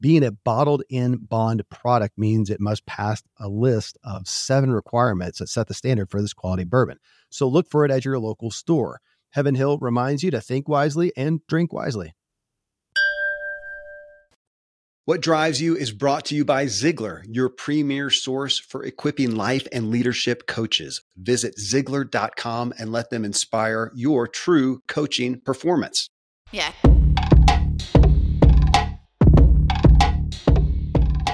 Being a bottled in bond product means it must pass a list of seven requirements that set the standard for this quality bourbon. So look for it at your local store. Heaven Hill reminds you to think wisely and drink wisely. What Drives You is brought to you by Ziglar, your premier source for equipping life and leadership coaches. Visit Ziglar.com and let them inspire your true coaching performance. Yeah.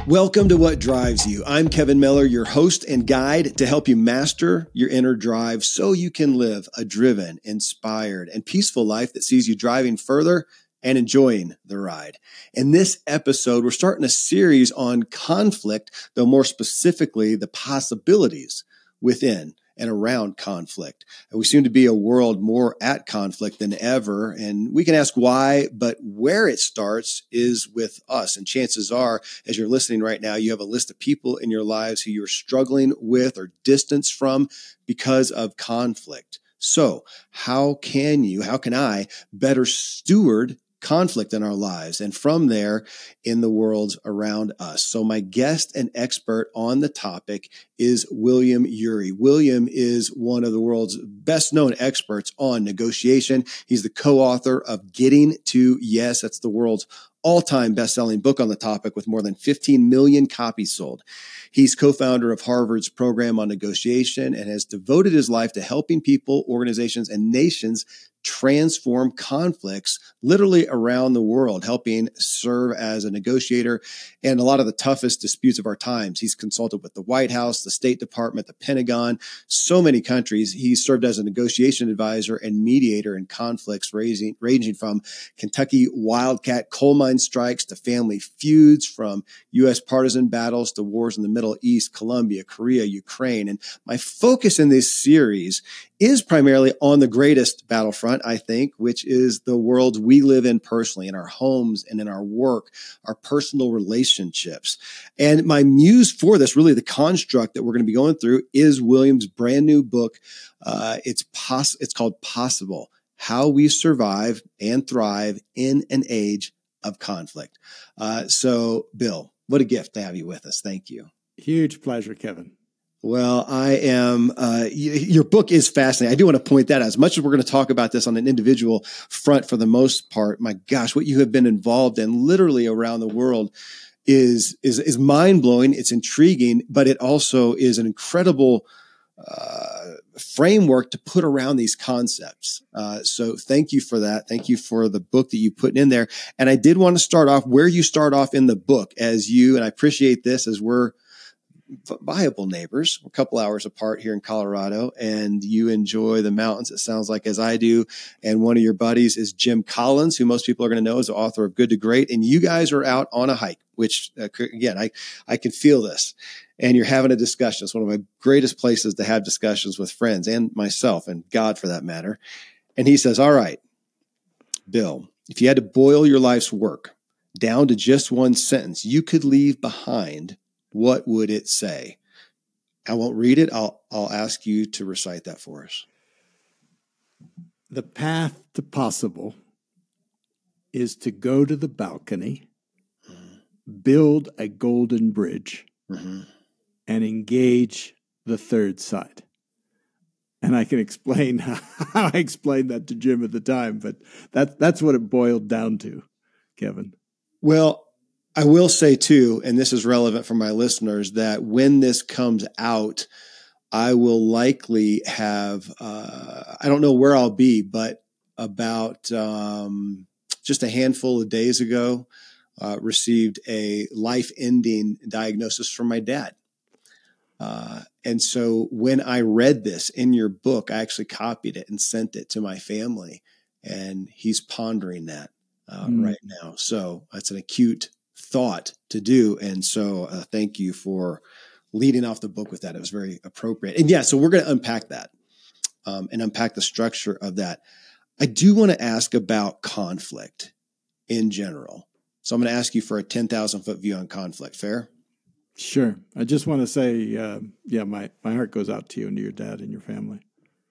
Welcome to What Drives You. I'm Kevin Miller, your host and guide to help you master your inner drive so you can live a driven, inspired, and peaceful life that sees you driving further and enjoying the ride. In this episode, we're starting a series on conflict, though more specifically, the possibilities within and around conflict. And we seem to be a world more at conflict than ever. And we can ask why, but where it starts is with us. And chances are, as you're listening right now, you have a list of people in your lives who you're struggling with or distance from because of conflict. So, how can you, how can I better steward conflict in our lives and from there in the world around us. So my guest and expert on the topic is William Ury. William is one of the world's best known experts on negotiation. He's the co-author of Getting to Yes. That's the world's all-time best-selling book on the topic with more than 15 million copies sold. He's co-founder of Harvard's program on negotiation and has devoted his life to helping people, organizations, and nations transform conflicts literally around the world, helping serve as a negotiator and a lot of the toughest disputes of our times. He's consulted with the White House, the State Department, the Pentagon, so many countries. He's served as a negotiation advisor and mediator in conflicts raising, ranging from Kentucky wildcat coal mine strikes to family feuds, from U.S. partisan battles to wars in the Middle East, Colombia, Korea, Ukraine. And my focus in this series is primarily on the greatest battlefront, I think, which is the world we live in personally, in our homes and in our work, our personal relationships. And my muse for this, really the construct that we're going to be going through, is William's brand new book. Uh, it's poss- It's called Possible: How We Survive and Thrive in an Age of Conflict. Uh, so, Bill, what a gift to have you with us. Thank you. Huge pleasure, Kevin. Well, I am. Uh, your book is fascinating. I do want to point that out. As much as we're going to talk about this on an individual front for the most part, my gosh, what you have been involved in literally around the world is is is mind blowing. It's intriguing, but it also is an incredible uh, framework to put around these concepts. Uh, so thank you for that. Thank you for the book that you put in there. And I did want to start off where you start off in the book as you, and I appreciate this as we're viable neighbors. A couple hours apart here in Colorado, and you enjoy the mountains. It sounds like as I do. And one of your buddies is Jim Collins, who most people are going to know is the author of Good to Great. And you guys are out on a hike, which uh, again, I I can feel this. And you're having a discussion. It's one of my greatest places to have discussions with friends and myself and God for that matter. And he says, "All right, Bill, if you had to boil your life's work down to just one sentence, you could leave behind." What would it say? I won't read it. I'll, I'll ask you to recite that for us. The path to possible is to go to the balcony, mm-hmm. build a golden bridge, mm-hmm. and engage the third side. And I can explain how I explained that to Jim at the time, but that, that's what it boiled down to, Kevin. Well, I will say too, and this is relevant for my listeners, that when this comes out, I will likely have, uh, I don't know where I'll be, but about um, just a handful of days ago, uh, received a life ending diagnosis from my dad. Uh, and so when I read this in your book, I actually copied it and sent it to my family. And he's pondering that uh, mm. right now. So that's an acute thought to do. And so uh, thank you for leading off the book with that. It was very appropriate. And yeah, so we're going to unpack that um, and unpack the structure of that. I do want to ask about conflict in general. So I'm going to ask you for a 10,000 foot view on conflict. Fair? Sure. I just want to say, uh, yeah, my, my heart goes out to you and to your dad and your family.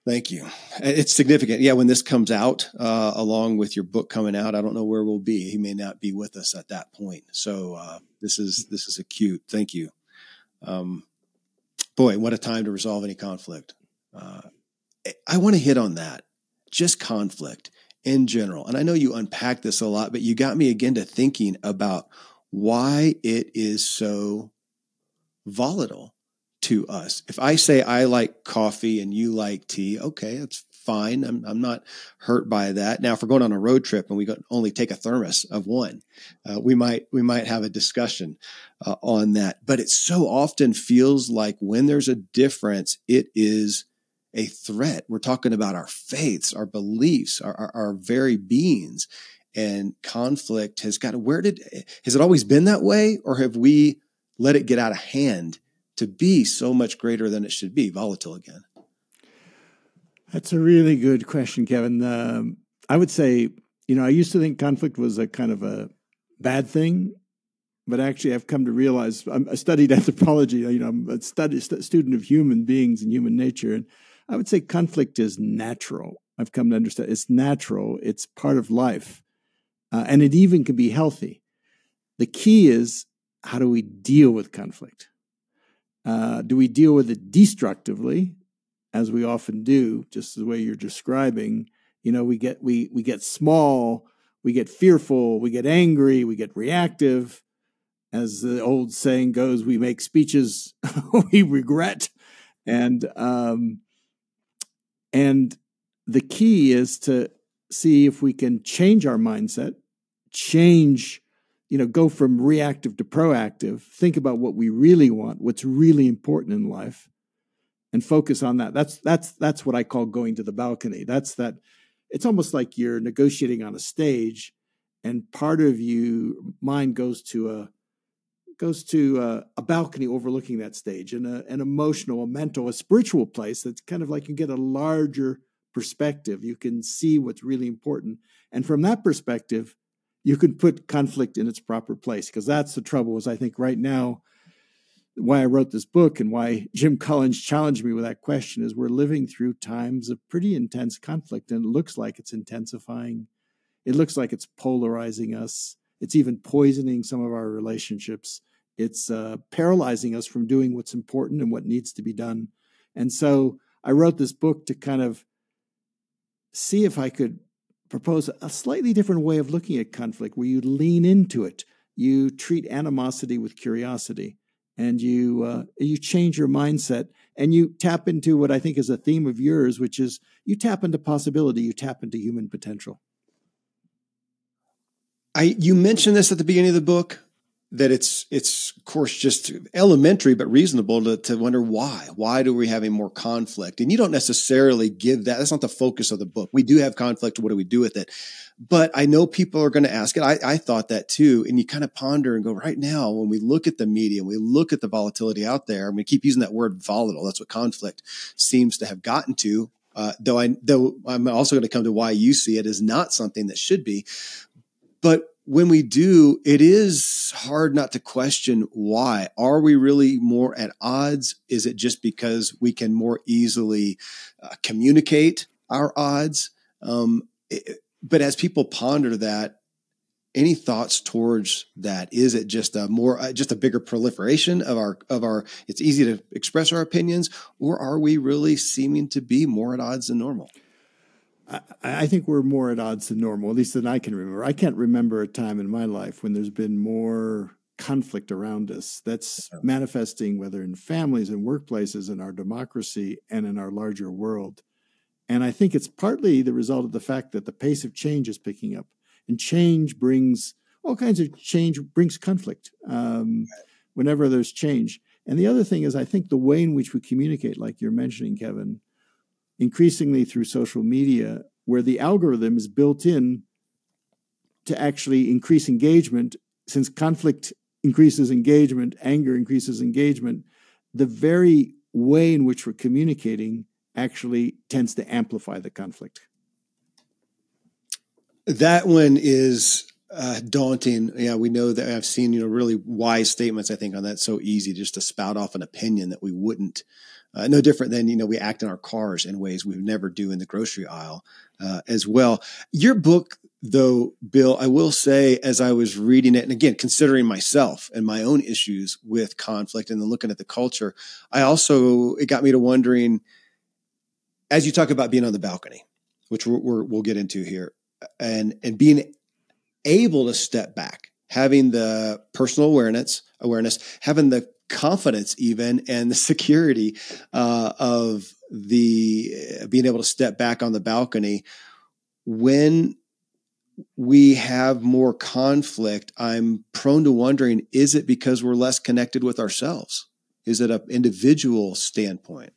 Thank you. It's significant. Yeah, when this comes out, uh, along with your book coming out, I don't know where we'll be. He may not be with us at that point. So uh, this is this is acute. Thank you. Um, boy, what a time to resolve any conflict. Uh, I want to hit on that. Just conflict in general. And I know you unpack this a lot, but you got me again to thinking about why it is so volatile to us. If I say I like coffee and you like tea, okay, that's fine. I'm, I'm not hurt by that. Now, if we're going on a road trip and we only take a thermos of one, uh, we might we might have a discussion uh, on that. But it so often feels like when there's a difference, it is a threat. We're talking about our faiths, our beliefs, our, our, our very beings. And conflict has got where did, has it always been that way? Or have we let it get out of hand to be so much greater than it should be, volatile again? That's a really good question, Kevin. Um, I would say, you know, I used to think conflict was a kind of a bad thing, but actually, I've come to realize I'm, I studied anthropology. You know, I'm a study, st- student of human beings and human nature, and I would say conflict is natural. I've come to understand it's natural. It's part of life, uh, and it even can be healthy. The key is how do we deal with conflict? Uh, do we deal with it destructively, as we often do, just the way you're describing? You know, we get we we get small, we get fearful, we get angry, we get reactive. As the old saying goes, we make speeches we regret, and um, and the key is to see if we can change our mindset, change you know, go from reactive to proactive, think about what we really want, what's really important in life, and focus on that. That's that's that's what I call going to the balcony. That's that it's almost like you're negotiating on a stage and part of you mind goes to a goes to a, a, balcony overlooking that stage and a, an emotional a mental a spiritual place that's kind of like you get a larger perspective you can see what's really important and from that perspective you can put conflict in its proper place because that's the trouble is i think right now why i wrote this book and why jim collins challenged me with that question is we're living through times of pretty intense conflict and it looks like it's intensifying. It looks like it's polarizing us. It's even poisoning some of our relationships. It's uh, paralyzing us from doing what's important and what needs to be done. And so i wrote this book to kind of see if i could propose a slightly different way of looking at conflict where you lean into it. You treat animosity with curiosity and you uh, you change your mindset and you tap into what I think is a theme of yours, which is you tap into possibility, you tap into human potential. I you mentioned this at the beginning of the book that it's it's of course just elementary but reasonable to, to wonder why. Why do we having more conflict? And you don't necessarily give that that's not the focus of the book. We do have conflict. What do we do with it? But i know people are going to ask it. I, I thought that too. And you kind of ponder and go right now when we look at the media we look at the volatility out there and we keep using that word volatile. That's what conflict seems to have gotten to. Uh, though i though i'm also going to come to why you see it as not something that should be. But when we do, it is hard not to question why. Are we really more at odds? Is it just because we can more easily uh, communicate our odds? Um, it, but as people ponder that, any thoughts towards that? Is it just a more, uh, just a bigger proliferation of our, of our, it's easy to express our opinions, or are we really seeming to be more at odds than normal? I, I think we're more at odds than normal, at least than I can remember. I can't remember a time in my life when there's been more conflict around us that's manifesting whether in families and workplaces in our democracy and in our larger world And I think it's partly the result of the fact that the pace of change is picking up. And change brings all kinds of change, brings conflict um, whenever there's change. And the other thing is, I think the way in which we communicate, like you're mentioning, Kevin, increasingly through social media, where the algorithm is built in to actually increase engagement, since conflict increases engagement, anger increases engagement, the very way in which we're communicating actually tends to amplify the conflict. That one is uh, daunting. Yeah, we know that I've seen you know really wise statements. I think on that so easy just to spout off an opinion that we wouldn't. Uh, no different than you know we act in our cars in ways we never do in the grocery aisle uh, as well. Your book, though, Bill, I will say as I was reading it, and again considering myself and my own issues with conflict, and then looking at the culture, I also it got me to wondering as you talk about being on the balcony, which we will get into here, and and being able to step back, having the personal awareness, awareness, having the confidence even and the security uh, of the uh, being able to step back on the balcony. When we have more conflict i'm prone to wondering is it because we're less connected with ourselves? Is it an individual standpoint?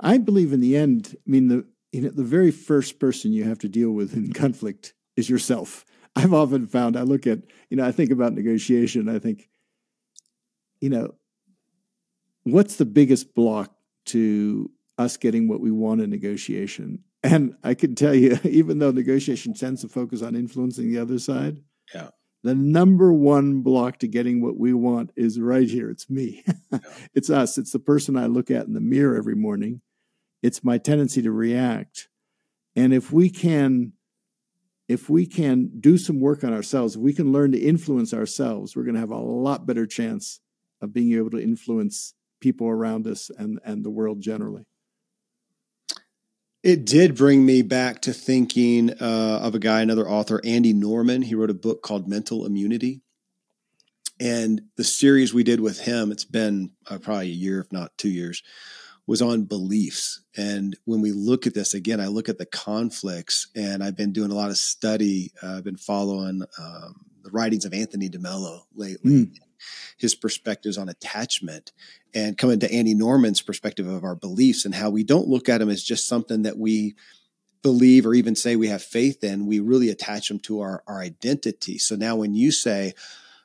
I believe in the end, I mean, the, you know, the very first person you have to deal with in conflict is yourself. I've often found, I look at, you know, I think about negotiation, I think, you know, what's the biggest block to us getting what we want in negotiation? And I can tell you, even though negotiation tends to focus on influencing the other side, yeah. the number one block to getting what we want is right here. It's me. Yeah. it's us. It's the person I look at in the mirror every morning it's my tendency to react. And if we can if we can do some work on ourselves, if we can learn to influence ourselves, we're going to have a lot better chance of being able to influence people around us and, and the world generally. It did bring me back to thinking uh, of a guy, another author, Andy Norman. He wrote a book called Mental Immunity. And the series we did with him, it's been uh, probably a year, if not two years, was on beliefs. And when we look at this again, I look at the conflicts, and I've been doing a lot of study. Uh, I've been following um, the writings of Anthony DeMello lately, mm. His perspectives on attachment, and coming to Andy Norman's perspective of our beliefs and how we don't look at them as just something that we believe or even say we have faith in. We really attach them to our, our identity. So now when you say,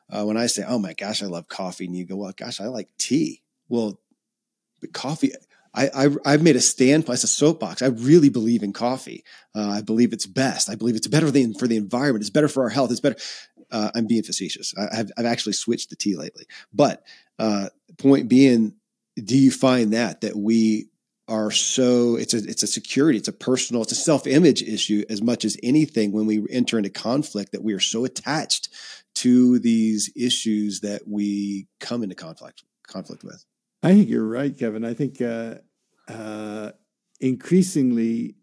uh, when I say, oh my gosh, I love coffee, and you go, well, gosh, I like tea. Well, but coffee, I, I have made a stand as a soapbox. I really believe in coffee. Uh, I believe it's best. I believe it's better than for the environment. It's better for our health. It's better. Uh, I'm being facetious. I, have I've actually switched the tea lately. But uh, point being, do you find that that we are so it's a it's a security, it's a personal, it's a self image issue as much as anything when we enter into conflict that we are so attached to these issues that we come into conflict conflict with. I think you're right, Kevin. I think uh, uh, increasingly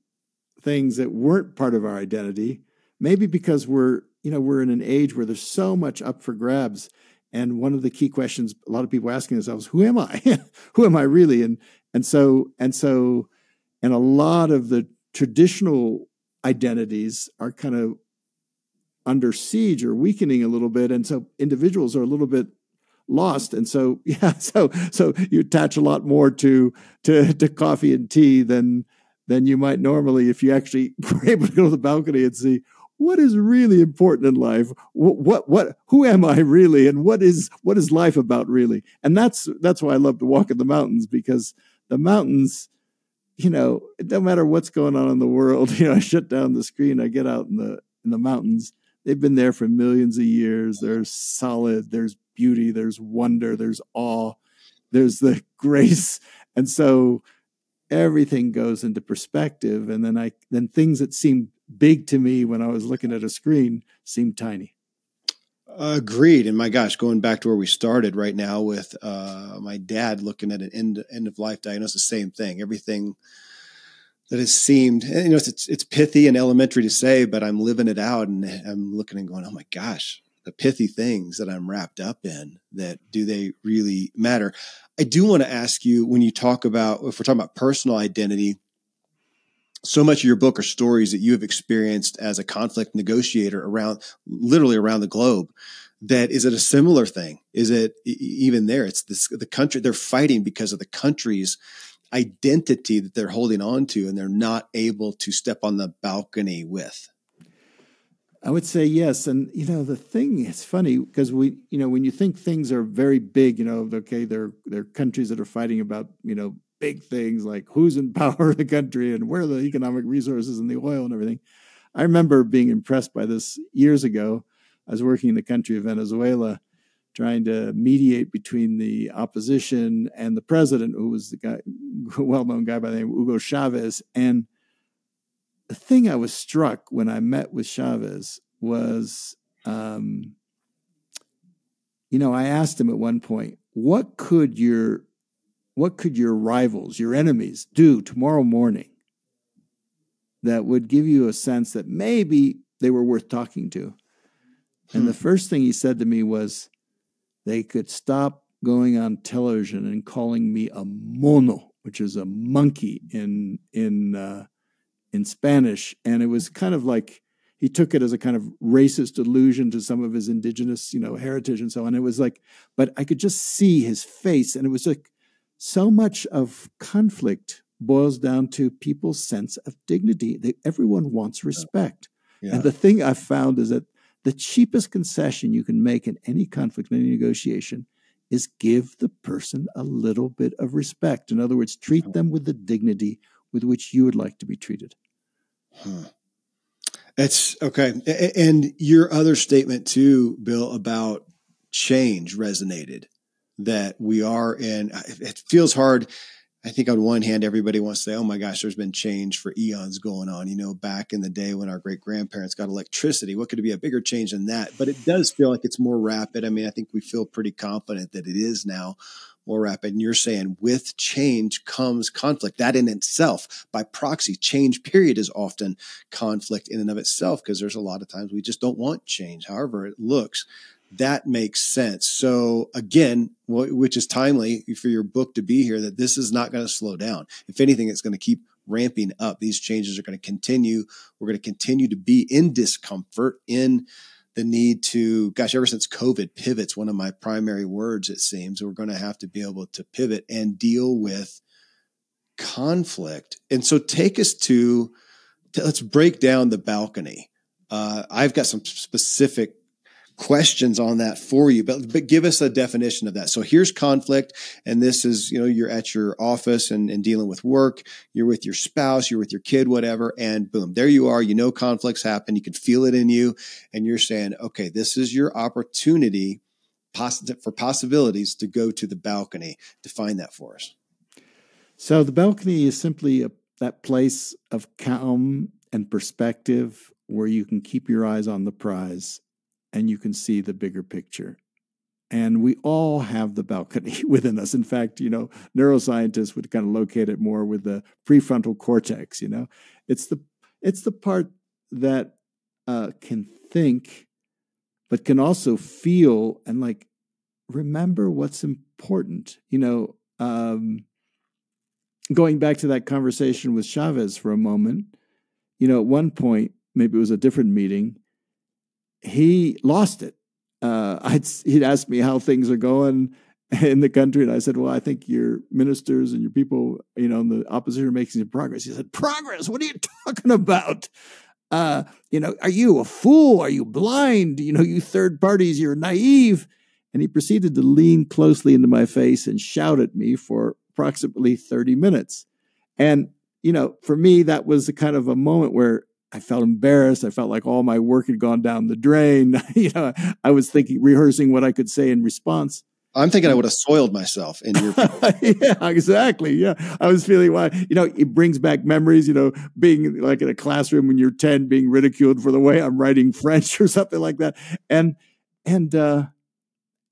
things that weren't part of our identity, maybe because we're you know we're in an age where there's so much up for grabs, and one of the key questions a lot of people asking themselves, "Who am I? Who am I really?" and and so and so, and a lot of the traditional identities are kind of under siege or weakening a little bit, and so individuals are a little bit lost. And so, yeah, so so you attach a lot more to to to coffee and tea than than you might normally if you actually were able to go to the balcony and see what is really important in life? What, what what who am i really? And what is what is life about really? And that's that's why i love to walk in the mountains because the mountains you know doesn't matter what's going on in the world you know i shut down the screen i get out in the in the mountains. They've been there for millions of years. They're solid. There's beauty, there's wonder, there's awe, there's the grace. And so everything goes into perspective. And then I then things that seemed big to me when I was looking at a screen seemed tiny. Agreed. And my gosh, going back to where we started right now with uh, my dad looking at an end end of life diagnosis, the same thing. Everything that has seemed, you know, it's it's pithy and elementary to say, but I'm living it out, and I'm looking and going, oh my gosh, the pithy things that I'm wrapped up in that do they really matter? I do want to ask you when you talk about if we're talking about personal identity, so much of your book are stories that you have experienced as a conflict negotiator around literally around the globe that is it a similar thing is it even there it's this the country they're fighting because of the country's identity that they're holding on to and they're not able to step on the balcony with I would say yes. And, you know, the thing is funny because we, you know, when you think things are very big, you know, okay, there are countries that are fighting about, you know, big things like who's in power of the country and where the economic resources and the oil and everything. I remember being impressed by this years ago. I was working in the country of Venezuela, trying to mediate between the opposition and the president, who was the guy, well-known guy by the name of Hugo Chavez. And the thing I was struck when I met with Chavez was, um, you know, I asked him at one point, what could your what could your rivals, your enemies, do tomorrow morning that would give you a sense that maybe they were worth talking to? And the hmm. first thing he said to me was, they could stop going on television and calling me a mono, which is a monkey in in uh, in Spanish, and it was kind of like he took it as a kind of racist allusion to some of his indigenous, you know, heritage and so on. It was like, but I could just see his face, and it was like so much of conflict boils down to people's sense of dignity. They, everyone wants respect. Yeah. And the thing I've found is that the cheapest concession you can make in any conflict, in any negotiation, is give the person a little bit of respect. In other words, treat them with the dignity with which you would like to be treated. Huh. It's okay. And your other statement too, Bill, about change resonated that we are in. It feels hard. I think on one hand, everybody wants to say, oh my gosh, there's been change for eons going on. You know, back in the day when our great grandparents got electricity, what could be a bigger change than that? But it does feel like it's more rapid. I mean, I think we feel pretty confident that it is now more rapid. And you're saying with change comes conflict. That in itself, by proxy, change period is often conflict in and of itself because there's a lot of times we just don't want change, however it looks. That makes sense. So again, which is timely for your book to be here, that this is not going to slow down. If anything, it's going to keep ramping up. These changes are going to continue. We're going to continue to be in discomfort, in the need to, gosh, ever since COVID, pivot's one of my primary words, it seems. We're going to have to be able to pivot and deal with conflict. And so take us to, to let's break down the balcony. Uh, I've got some specific questions on that for you, but, but give us a definition of that. So here's conflict. And this is, you know, you're at your office and, and dealing with work. You're with your spouse, you're with your kid, whatever. And boom, there you are. You know, conflicts happen. You can feel it in you. And you're saying, okay, this is your opportunity for possibilities to go to the balcony. Define that for us. So the balcony is simply a, that place of calm and perspective where you can keep your eyes on the prize and you can see the bigger picture. And we all have the balcony within us. In fact, you know, neuroscientists would kind of locate it more with the prefrontal cortex. You know, it's the it's the part that uh, can think, but can also feel and like remember what's important. You know, um, going back to that conversation with Chavez for a moment. You know, at one point, maybe it was a different meeting he lost it. Uh, he'd ask me how things are going in the country, and I said, "Well, I think your ministers and your people, you know, in the opposition are making some progress." He said, "Progress? What are you talking about? Uh, you know, are you a fool? Are you blind? You know, you third parties, you're naive." And he proceeded to lean closely into my face and shout at me for approximately 30 minutes. And, you know, for me, that was a kind of a moment where I felt embarrassed. I felt like all my work had gone down the drain. you know, I was thinking, rehearsing what I could say in response. I'm thinking I would have soiled myself in your. yeah, exactly. Yeah, I was feeling why you know it brings back memories. You know, being like in a classroom when you're ten, being ridiculed for the way I'm writing French or something like that, and and uh,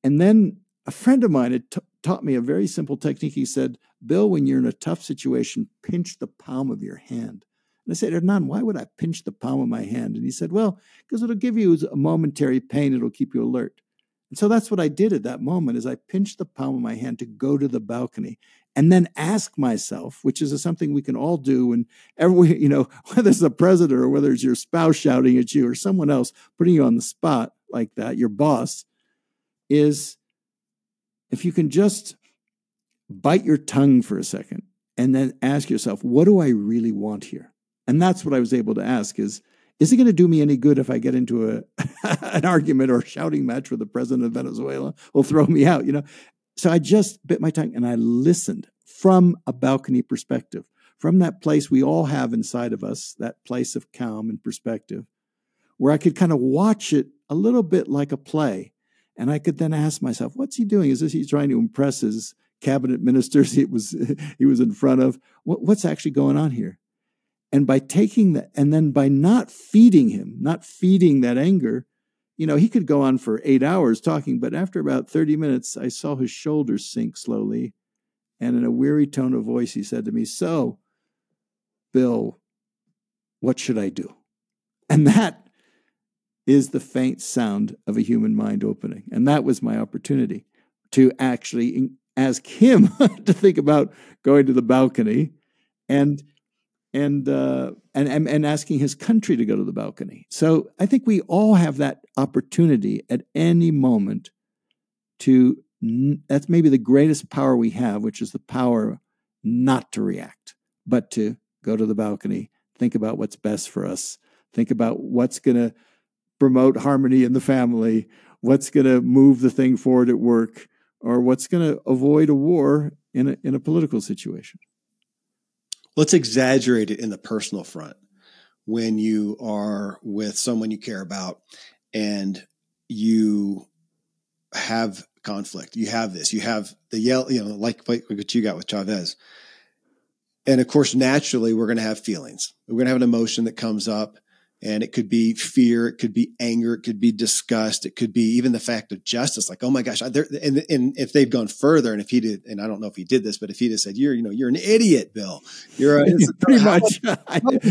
and then a friend of mine had t- taught me a very simple technique. He said, "Bill, when you're in a tough situation, pinch the palm of your hand." And I said, Hernan, why would I pinch the palm of my hand? And he said, Well, because it'll give you a momentary pain, it'll keep you alert. And so that's what I did at that moment is I pinched the palm of my hand to go to the balcony. and then ask myself, which is something we can all do. And every, you know, whether it's the president or whether it's your spouse shouting at you or someone else putting you on the spot like that, your boss, is if you can just bite your tongue for a second and then ask yourself, what do I really want here? And that's what I was able to ask is, is it going to do me any good if I get into a an argument or a shouting match with the president of Venezuela? Will throw me out, you know? So I just bit my tongue and I listened from a balcony perspective, from that place we all have inside of us, that place of calm and perspective, where I could kind of watch it a little bit like a play. And I could then ask myself, what's he doing? Is this he trying to impress his cabinet ministers he was he was in front of? What, what's actually going on here? And by taking that, and then by not feeding him, not feeding that anger, you know, he could go on for eight hours talking, but after about 30 minutes, I saw his shoulders sink slowly. And in a weary tone of voice, he said to me, So, Bill, what should I do? And that is the faint sound of a human mind opening. And that was my opportunity to actually ask him to think about going to the balcony and and, uh, and, and and asking his country to go to the balcony. So I think we all have that opportunity at any moment to. That's maybe the greatest power we have, which is the power not to react, but to go to the balcony, think about what's best for us, think about what's going to promote harmony in the family, what's going to move the thing forward at work, or what's going to avoid a war in a, in a political situation let's exaggerate it in the personal front. When you are with someone you care about and you have conflict you have this you have the yell you know like, like what you got with chavez. And of course naturally we're going to have feelings. We're going to have an emotion that comes up and it could be fear, it could be anger, it could be disgust, it could be even the fact of justice. Like, oh my gosh, and, and if they've gone further, and if he did, and I don't know if he did this, but if he just said, "You're, you know, you're an idiot, Bill," you're a, pretty how, much. how,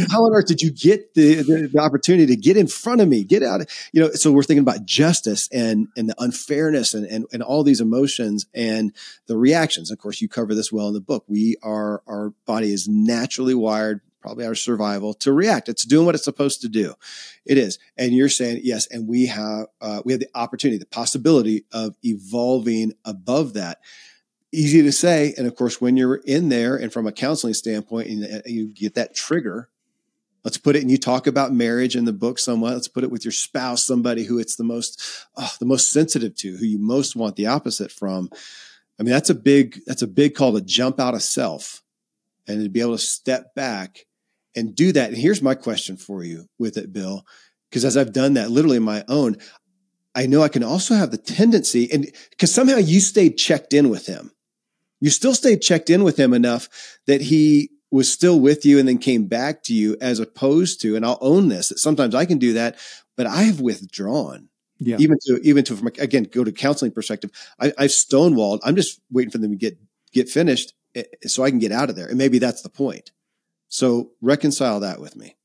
how, on earth did you get the, the, the opportunity to get in front of me, get out? Of, you know, so we're thinking about justice and and the unfairness and and and all these emotions and the reactions. Of course, you cover this well in the book. We are our body is naturally wired probably our survival to react. It's doing what it's supposed to do. It is. And you're saying, yes, and we have, uh, we have the opportunity, the possibility of evolving above that. Easy to say. And of course, when you're in there and from a counseling standpoint and uh, you get that trigger, let's put it and you talk about marriage in the book somewhat let's put it with your spouse somebody who it's the most oh, the most sensitive to who you most want the opposite from i mean that's a big that's a big call to jump out of self and to be able to step back and do that. And here's my question for you with it, Bill, because as I've done that literally my own, I know I can also have the tendency, and because somehow you stayed checked in with him. You still stayed checked in with him enough that he was still with you and then came back to you, as opposed to, and I'll own this, that sometimes I can do that, but I have withdrawn. Yeah. Even to even to from again go to counseling perspective, I, I've stonewalled. I'm just waiting for them to get get finished eh, so I can get out of there. And maybe that's the point. So reconcile that with me.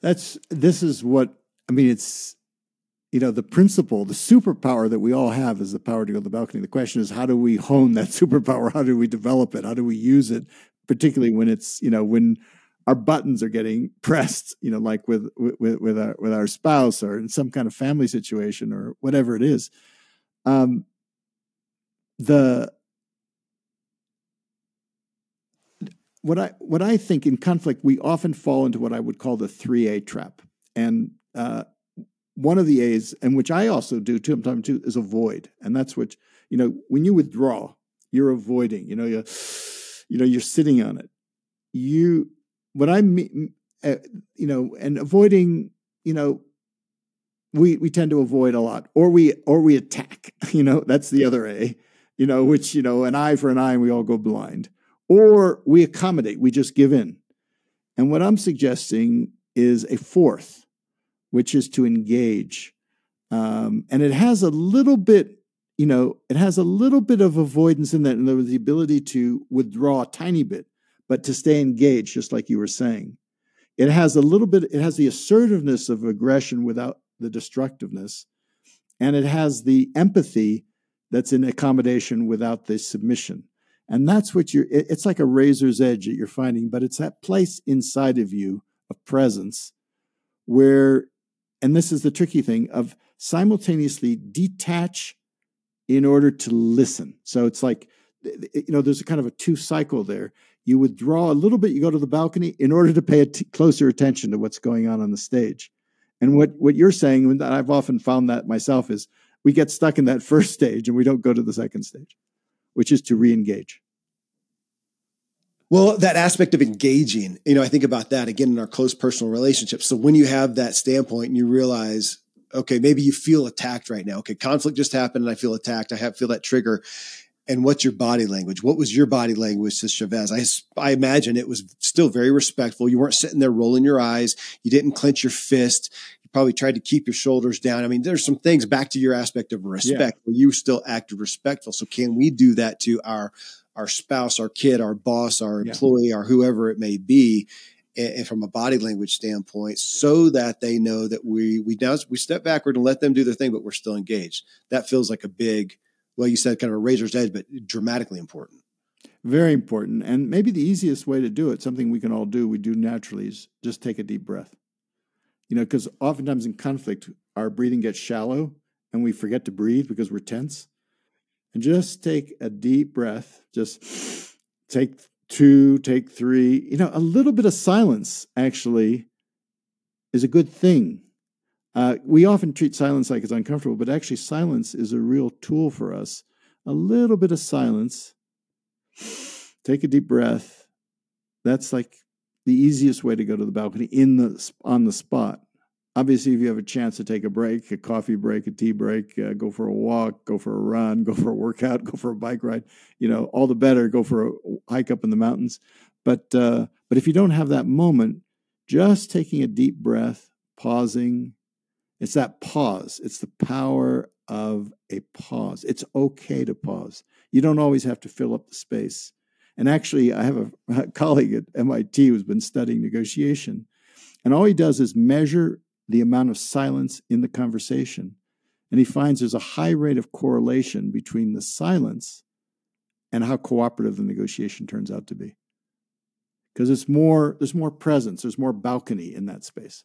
That's this is what I mean. It's you know the principle, the superpower that we all have is the power to go to the balcony. The question is, how do we hone that superpower? How do we develop it? How do we use it? Particularly when it's you know when our buttons are getting pressed, you know, like with with with our with our spouse or in some kind of family situation or whatever it is. Um, the what I what I think in conflict, we often fall into what I would call the three A trap, and uh, one of the A's, and which I also do too, sometimes too, is avoid, and that's what you know when you withdraw, you're avoiding. You know, you're you know you're sitting on it. You what I mean, uh, you know, and avoiding, you know, we we tend to avoid a lot, or we or we attack. You know, that's the other A. You know, which you know, an eye for an eye, and we all go blind or we accommodate, we just give in. And what I'm suggesting is a fourth, which is to engage. Um, and it has a little bit, you know, it has a little bit of avoidance in that, was the ability to withdraw a tiny bit, but to stay engaged, just like you were saying. It has a little bit, it has the assertiveness of aggression without the destructiveness. And it has the empathy that's in accommodation without the submission. And that's what you're, it's like a razor's edge that you're finding, but it's that place inside of you of presence where, and this is the tricky thing, of simultaneously detach in order to listen. So it's like, you know, there's a kind of a two cycle there. You withdraw a little bit, you go to the balcony in order to pay closer attention to what's going on on the stage. And what, what you're saying, and I've often found that myself, is we get stuck in that first stage and we don't go to the second stage which is to re-engage. Well, that aspect of engaging, you know, I think about that again in our close personal relationships. So when you have that standpoint and you realize, okay, maybe you feel attacked right now. Okay, conflict just happened and I feel attacked. I have feel that trigger. And what's your body language? What was your body language to Chavez? I, I imagine it was still very respectful. You weren't sitting there rolling your eyes. You didn't clench your fist You probably tried to keep your shoulders down. I mean, there's some things back to your aspect of respect yeah. where you still acted respectful. So can we do that to our our spouse, our kid, our boss, our employee, yeah. or whoever it may be, and, and, from a body language standpoint, so that they know that we we now we step backward and let them do their thing, but we're still engaged. That feels like a big, well, you said kind of a razor's edge, but dramatically important. Very important, and maybe the easiest way to do it, something we can all do, we do naturally, is just take a deep breath. You know, because oftentimes in conflict, our breathing gets shallow and we forget to breathe because we're tense. And just take a deep breath. Just take two, take three. You know, a little bit of silence actually is a good thing. Uh, we often treat silence like it's uncomfortable, but actually, silence is a real tool for us. A little bit of silence. Take a deep breath. That's like the easiest way to go to the balcony in the on the spot. Obviously, if you have a chance to take a break, a coffee break, a tea break, uh, go for a walk, go for a run, go for a workout, go for a bike ride, you know, all the better. Go for a hike up in the mountains. But uh, but if you don't have that moment, just taking a deep breath, pausing, it's that pause. It's the power of a pause. It's okay to pause. You don't always have to fill up the space. And actually, I have a, a colleague at MIT who's been studying negotiation. And all he does is measure the amount of silence in the conversation. And he finds there's a high rate of correlation between the silence and how cooperative the negotiation turns out to be. Because it's more, there's more presence, there's more balcony in that space.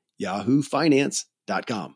yahoofinance.com.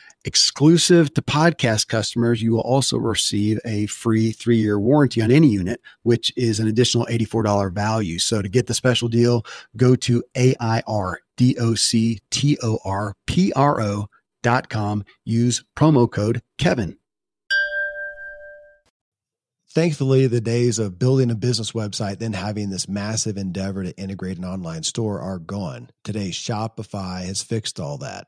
Exclusive to podcast customers, you will also receive a free three year warranty on any unit, which is an additional $84 value. So to get the special deal, go to A-I-R-D-O-C-T-O-R-P-R-O dot com. Use promo code Kevin. Thankfully, the days of building a business website, then having this massive endeavor to integrate an online store are gone. Today, Shopify has fixed all that.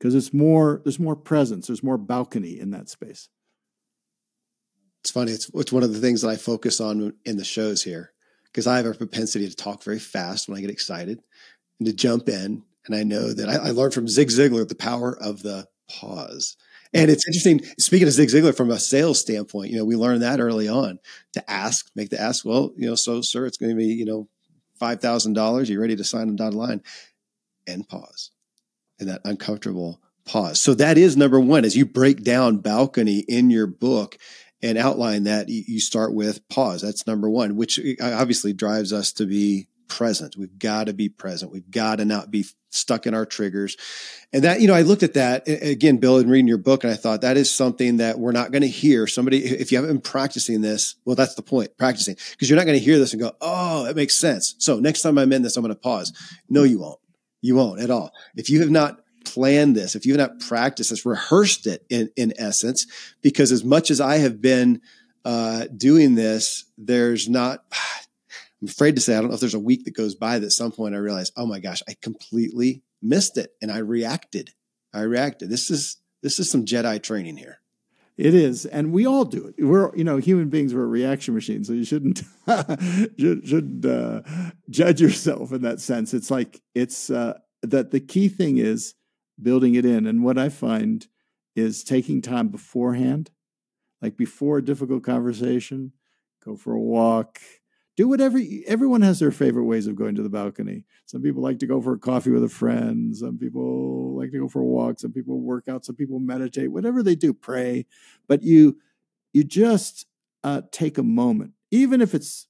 Because it's more there's more presence there's more balcony in that space. It's funny it's, it's one of the things that i focus on in the shows here because i have a propensity to talk very fast when i get excited and to jump in and i know that i, I learned from zig ziglar the power of the pause. And it's interesting speaking of zig ziglar from a sales standpoint you know we learned that early on to ask make the ask well you know so sir it's going to be you know $5000 you ready to sign on dotted line? And pause and that uncomfortable pause. So that is number one. As you break down balcony in your book and outline that, you start with pause. That's number one, which eh, obviously drives us to be present. We've got to be present. We've got to not be stuck in our triggers. And that, you know, I looked at that again, Bill, and reading your book, and I thought that is something that we're not going to hear. Somebody, if you haven't been practicing this, well, that's the point, practicing, because you're not going to hear this and go, oh, that makes sense. So next time I'm in this, I'm going to pause. No, you won't. You won't at all. If you have not planned this, if you have not practiced this, rehearsed it in, in essence, because as much as I have been uh, doing this, there's not, I'm afraid to say, I don't know if there's a week that goes by that at some point I realize, oh my gosh, I completely missed it and I reacted. I reacted. This is, this is some Jedi training here. It is, and we all do it. We're, you know, human beings We're a reaction machine, so you shouldn't should, should uh, judge yourself in that sense. It's like it's uh, that the key thing is building it in. And what I find is taking time beforehand, like before a difficult conversation, go for a walk, do whatever. Everyone has their favorite ways of going to the balcony. Some people like to go for a coffee with a friend. Some people like to go for a walk. Some people work out. Some people meditate. Whatever they do, pray. But you, you just uh, take a moment, even if it's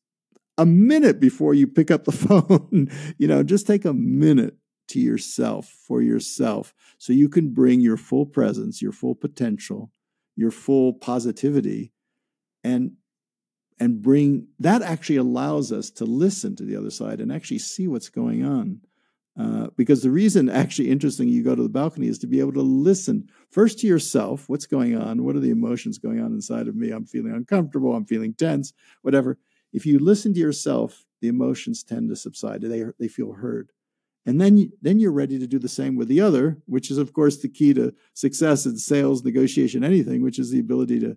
a minute before you pick up the phone. you know, just take a minute to yourself for yourself so you can bring your full presence, your full potential, your full positivity and and bring that actually allows us to listen to the other side and actually see what's going on. Uh, because the reason, actually, interesting, you go to the balcony is to be able to listen first to yourself. What's going on? What are the emotions going on inside of me? I'm feeling uncomfortable. I'm feeling tense. Whatever. If you listen to yourself, the emotions tend to subside. They they feel heard and then then you're ready to do the same with the other which is of course the key to success in sales negotiation anything which is the ability to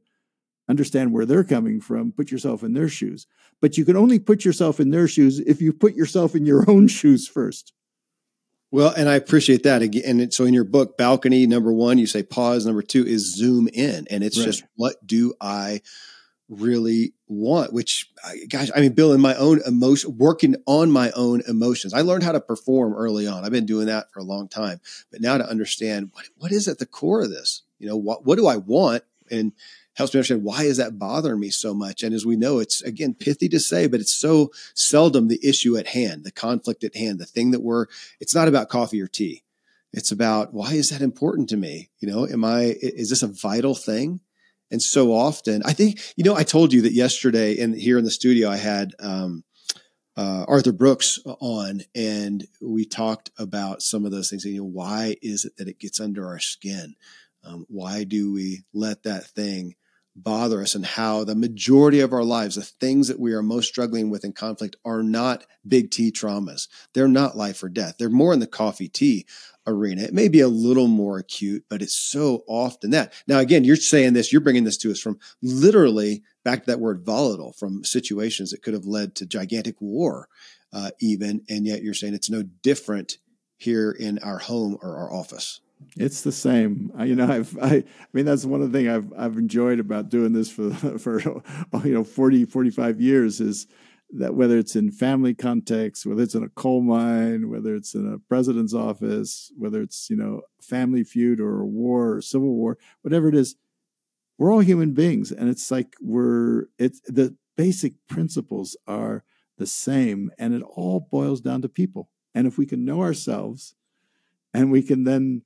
understand where they're coming from put yourself in their shoes but you can only put yourself in their shoes if you put yourself in your own shoes first well and i appreciate that again and so in your book balcony number one you say pause number two is zoom in and it's right. just what do i really want, which gosh, I mean, Bill, in my own emotion, working on my own emotions, I learned how to perform early on. I've been doing that for a long time, but now to understand what, what is at the core of this, you know, what, what do I want? And helps me understand why is that bothering me so much? And as we know, it's again, pithy to say, but it's so seldom the issue at hand, the conflict at hand, the thing that we're, it's not about coffee or tea. It's about why is that important to me? You know, am I, is this a vital thing? And so often, I think, you know, I told you that yesterday and here in the studio, I had um, uh, Arthur Brooks on, and we talked about some of those things. You know, why is it that it gets under our skin? Um, why do we let that thing bother us? And how the majority of our lives, the things that we are most struggling with in conflict, are not big T traumas. They're not life or death. They're more in the coffee tea arena. It may be a little more acute, but it's so often that. Now, again, you're saying this, you're bringing this to us from literally back to that word volatile, from situations that could have led to gigantic war, uh, even. And yet you're saying it's no different here in our home or our office. It's the same. I, you know, I've, I, I mean, that's one of the things I've, I've enjoyed about doing this for, for, you know, 40, 45 years is, that whether it's in family context, whether it's in a coal mine, whether it's in a president's office, whether it's you know family feud or a war or civil war, whatever it is, we're all human beings, and it's like we're it's the basic principles are the same, and it all boils down to people. And if we can know ourselves, and we can then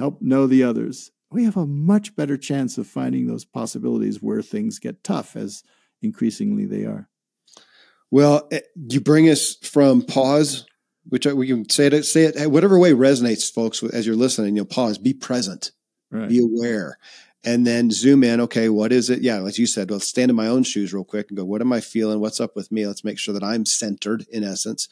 help know the others, we have a much better chance of finding those possibilities where things get tough, as increasingly they are. Well, eh, you bring us from pause, which we can say it, say it whatever way resonates, folks. As you're listening, you'll pause, be present, right. be aware, and then zoom in. Okay, what is it? Yeah, as you said, let's stand in my own shoes real quick and go. What am I feeling? What's up with me? Let's make sure that I'm centered in essence,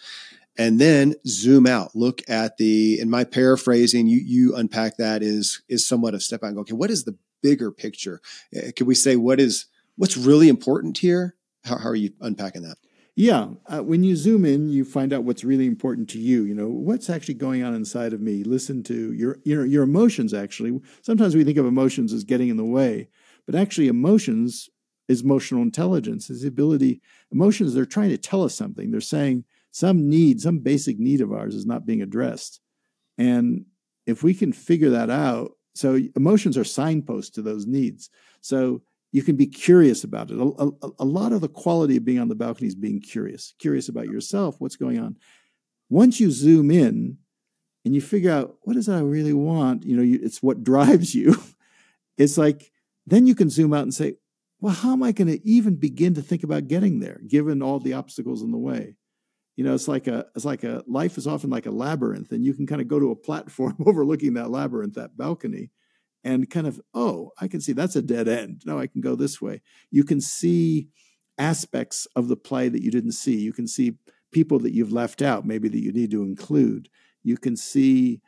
and then zoom out. Look at the. In my paraphrasing, you you unpack that is is somewhat of step out and go. Okay, what is the bigger picture? Eh, Can we say what is what's really important here? How, how are you unpacking that? Yeah, uh, when you zoom in, you find out what's really important to you. You know what's actually going on inside of me. Listen to your your your emotions. Actually, sometimes we think of emotions as getting in the way, but actually, emotions is emotional intelligence. Is the ability. Emotions they're trying to tell us something. They're saying some need, some basic need of ours is not being addressed, and if we can figure that out, so emotions are signposts to those needs. So you can be curious about it. A, a, a, lot of the quality of being on the balcony is being curious, curious about yourself, what's going on. Once you zoom in and you figure out what does I really want, you know, you, it's what drives you. it's like then you can zoom out and say, well, how am I going to even begin to think about getting there, given all the obstacles in the way? You know, it's like a it's like a life is often like a labyrinth, and you can kind of go to a platform overlooking that labyrinth, that balcony, and kind of, oh, I can see that's a dead end. No, I can go this way. You can see aspects of the play that you didn't see. You can see people that you've left out, maybe that you need to include. You can see,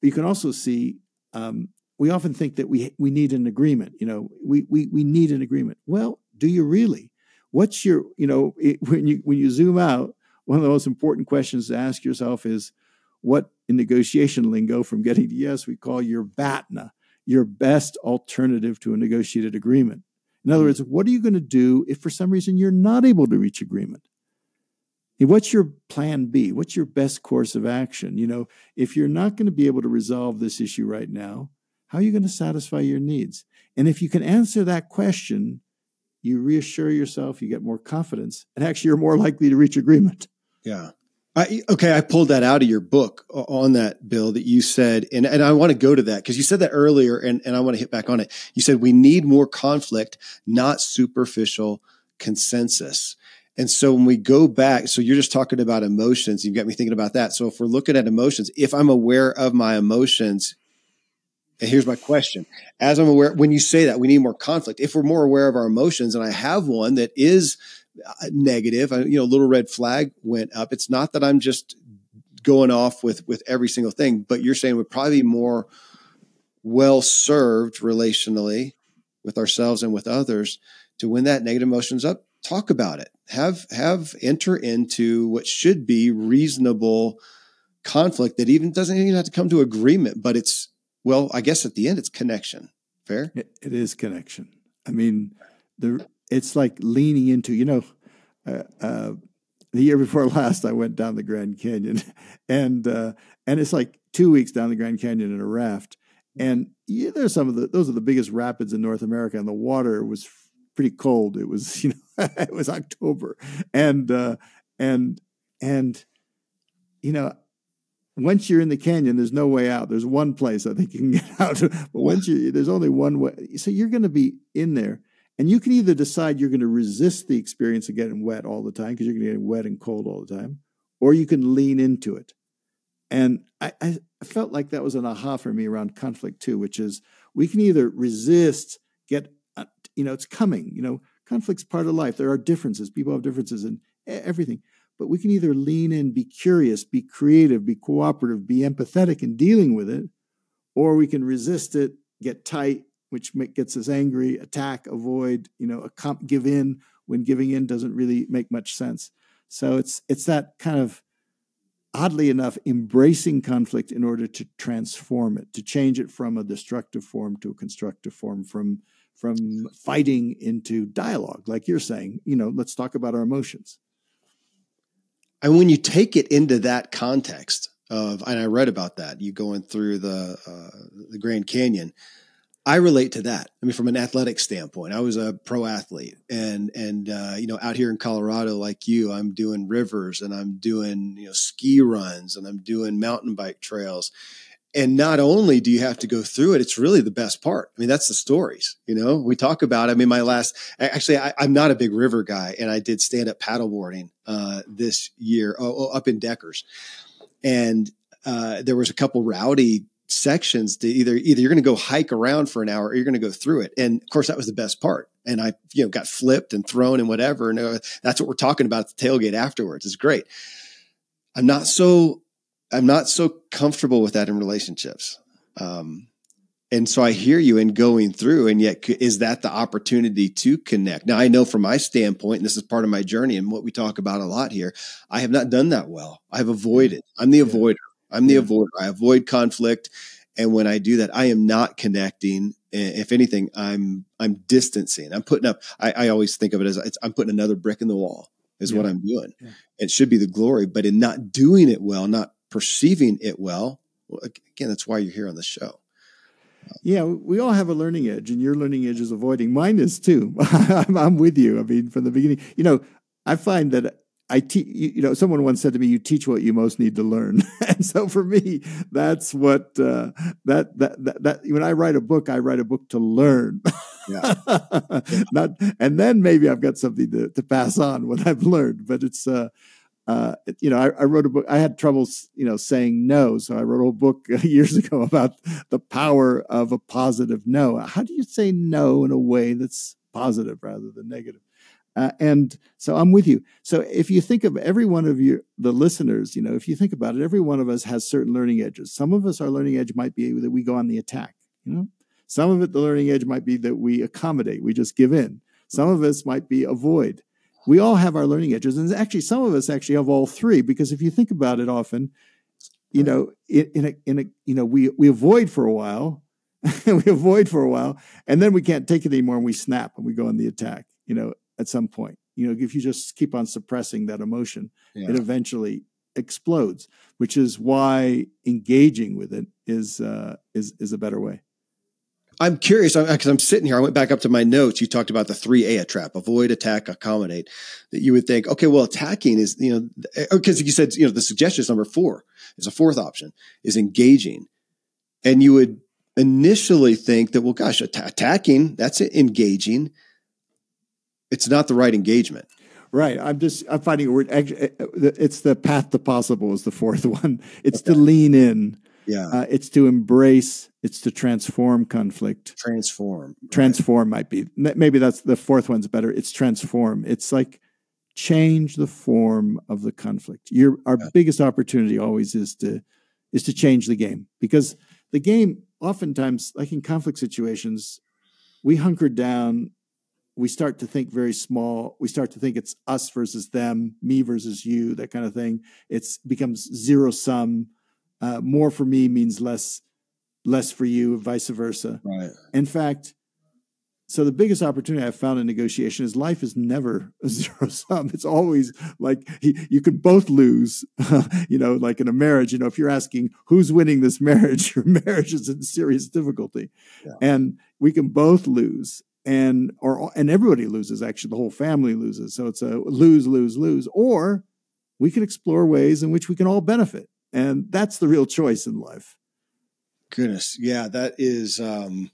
you can also see, um, we often think that we, we need an agreement. You know, we, we, we need an agreement. Well, do you really? What's your, you know, it, when you, when you zoom out, one of the most important questions to ask yourself is what in negotiation lingo from getting to yes, we call your BATNA your best alternative to a negotiated agreement. In other hmm. words, what are you going to do if for some reason you're not able to reach agreement? What's your plan B? What's your best course of action? You know, if you're not going to be able to resolve this issue right now, how are you going to satisfy your needs? And if you can answer that question, you reassure yourself, you get more confidence, and actually you're more likely to reach agreement. Yeah. I, okay, I pulled that out of your book on that, Bill, that you said, and, and I want to go to that because you said that earlier and, and I want to hit back on it. You said we need more conflict, not superficial consensus. And so when we go back, so you're just talking about emotions, you've got me thinking about that. So if we're looking at emotions, if I'm aware of my emotions, and here's my question. As I'm aware, when you say that we need more conflict, if we're more aware of our emotions and I have one that is Uh, negative. You know, little red flag went up. It's not that I'm just going off with with every single thing, but you're saying we're probably more well served relationally with ourselves and with others to when that negative emotion's up. Talk about it. Have have enter into what should be reasonable conflict that even doesn't even have to come to agreement, but it's well, I guess at the end it's connection. Fair. it is connection. I mean, the it's like leaning into, you know, uh, uh, the year before last, I went down the Grand Canyon, and uh, and it's like two weeks down the Grand Canyon in a raft, and yeah, there's some of the those are the biggest rapids in North America, and the water was pretty cold. It was you know it was October, and uh, and and you know once you're in the canyon, there's no way out. There's one place I think you can get out, but once you there's only one way. So you're going to be in there, And you can either decide you're going to resist the experience of getting wet all the time because you're going to get wet and cold all the time, or you can lean into it. And I, I, felt like that was an aha for me around conflict too, which is we can either resist, get, uh, you know, it's coming, you know, conflict's part of life. There are differences. People have differences in everything. But we can either lean in, be curious, be creative, be cooperative, be empathetic in dealing with it, or we can resist it, get tight, which gets us angry, attack, avoid, you know, give in when giving in doesn't really make much sense. So it's it's that kind of oddly enough embracing conflict in order to transform it, to change it from a destructive form to a constructive form, from from fighting into dialogue, like you're saying. You know, let's talk about our emotions. And when you take it into that context of, and I read about that, you going through the uh, the Grand Canyon I relate to that. I mean, from an athletic standpoint, I was a pro athlete, and and uh, you know, out here in Colorado, like you, I'm doing rivers and I'm doing you know ski runs and I'm doing mountain bike trails. And not only do you have to go through it, it's really the best part. I mean, that's the stories. You know, we talk about. I mean, my last actually, I, am not a big river guy, and I did stand up paddleboarding uh, this year oh, oh, up in Deckers, and uh, there was a couple rowdy sections to either either you're going to go hike around for an hour or you're going to go through it. And of course, that was the best part. And I, you know, got flipped and thrown and whatever. And uh, that's what we're talking about at the tailgate afterwards. It's great. I'm not so I'm not so comfortable with that in relationships. Um, and so I hear you in going through, and yet is that the opportunity to connect? Now I know from my standpoint, and this is part of my journey and what we talk about a lot here. I have not done that well. I've avoided. I'm the avoider. I'm the yeah. avoider. I avoid conflict. And when I do that, I am not connecting. If anything, I'm I'm distancing. I'm putting up. I, I always think of it as I'm putting another brick in the wall. Is yeah. what I'm doing. Yeah. It should be the glory, but in not doing it well, not perceiving it well, well again, that's why you're here on the show. Yeah, we all have a learning edge, and your learning edge is avoiding. Mine is too. I'm, I'm with you. I mean, from the beginning, you know, I find that I teach, you know, someone once said to me, you teach what you most need to learn. and so for me, that's what, uh, that, that, that, that, when I write a book, I write a book to learn. Yeah. Not, and then maybe I've got something to, to pass on what I've learned, but it's, uh, uh, you know, I, I, wrote a book. I had troubles, you know, saying no. So I wrote a book years ago about the power of a positive no. How do you say no in a way that's positive rather than negative? Uh, and so I'm with you. So if you think of every one of you, the listeners, you know, if you think about it, every one of us has certain learning edges. Some of us, our learning edge might be that we go on the attack, you know. Some of it, the learning edge might be that we accommodate, we just give in. Some of us might be avoid. We all have our learning edges. And actually, some of us actually have all three, because if you think about it often, you know, in, in a, in a, you know, we, we avoid for a while, we avoid for a while, and then we can't take it anymore and we snap and we go on the attack, you know, at some point. You know, if you just keep on suppressing that emotion, yeah. it eventually explodes. Which is why engaging with it is uh, is is a better way. I'm curious because I'm sitting here. I went back up to my notes. You talked about the three A trap: avoid, attack, accommodate. That you would think, okay, well, attacking is you know because you said you know the suggestion is number four is a fourth option is engaging, and you would initially think that well, gosh, att- attacking that's engaging it's not the right engagement. Right. I'm just I'm finding a word. It's the path to possible is the fourth one. It's okay. to lean in. Yeah. Uh, it's to embrace. It's to transform conflict. Transform. Transform right. might be maybe that's the fourth one's better. It's transform. It's like change the form of the conflict. Your our yeah. biggest opportunity always is to is to change the game because the game oftentimes like in conflict situations we hunker down we start to think very small. We start to think it's us versus them, me versus you, that kind of thing. It's becomes zero sum. Uh, more for me means less, less for you, vice versa. Right. In fact, so the biggest opportunity I've found in negotiation is life is never a zero sum. It's always like you can both lose. you know, like in a marriage, you know, if you're asking who's winning this marriage, your marriage is in serious difficulty, yeah. and we can both lose and or and everybody loses actually the whole family loses so it's a lose lose lose or we can explore ways in which we can all benefit and that's the real choice in life goodness yeah that is um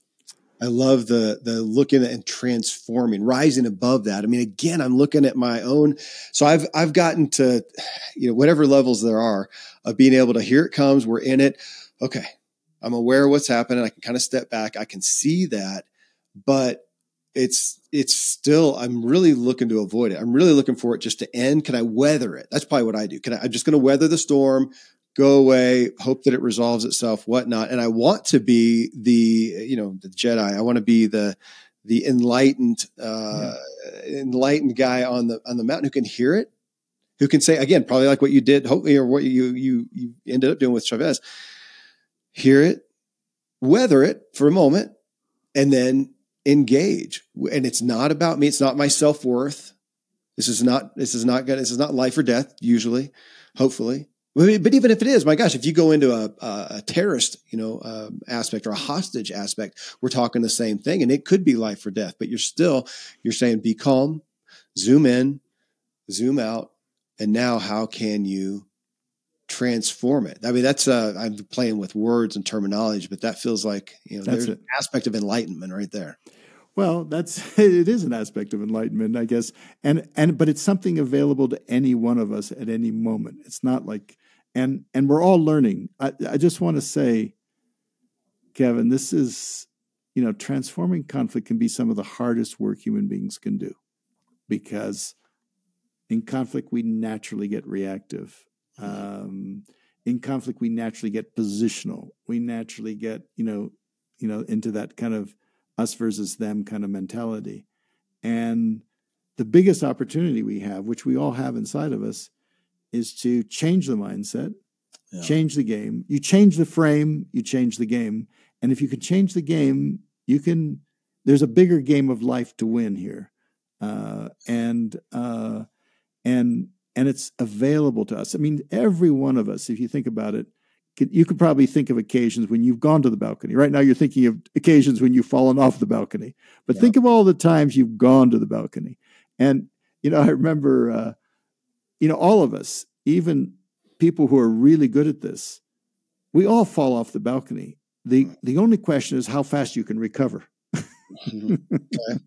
I love the the looking and transforming, rising above that. I mean, again, I'm looking at my own. So I've I've gotten to, you know, whatever levels there are of being able to here it comes, we're in it. Okay, I'm aware of what's happening. I can kind of step back. I can see that, but it's it's still i'm really looking to avoid it. I'm really looking for it just to end. Can i weather it? That's probably what i do. Can I, i'm just going to weather the storm go away hope that it resolves itself whatnot. And i want to be the you know the jedi. I want to be the the enlightened uh yeah. enlightened guy on the on the mountain who can hear it who can say again probably like what you did hopefully or what you you you ended up doing with chavez. Hear it weather it for a moment and then engage. And it's not about me. It's not my self worth. This is not, this is not good. This is not life or death, usually, hopefully. But even if it is, my gosh, if you go into a, a terrorist, you know, uh, aspect or a hostage aspect, we're talking the same thing, and it could be life or death. But you're still, you're saying, be calm, zoom in, zoom out, and now how can you transform it. I mean, that's uh, I'm playing with words and terminology, but that feels like you know that's there's an aspect of enlightenment right there. Well, that's it is an aspect of enlightenment, I guess, and and but it's something available to any one of us at any moment. It's not like and and we're all learning. I, I just want to say, Kevin, this is you know transforming conflict can be some of the hardest work human beings can do because in conflict we naturally get reactive um, in conflict, we naturally get positional. We naturally get, you know, you know, into that kind of us versus them kind of mentality. And the biggest opportunity we have, which we all have inside of us, is to change the mindset, yeah. change the game. You change the frame, you change the game. And if you can change the game, you can. There's a bigger game of life to win here, uh, and uh, and and it's available to us. I mean, every one of us, if you think about it, you could probably think of occasions when you've gone to the balcony. Right now, you're thinking of occasions when you've fallen off the balcony, but yeah. think of all the times you've gone to the balcony. And, you know, I remember, uh, you know, all of us, even people who are really good at this, we all fall off the balcony. The, the only question is how fast you can recover. Okay.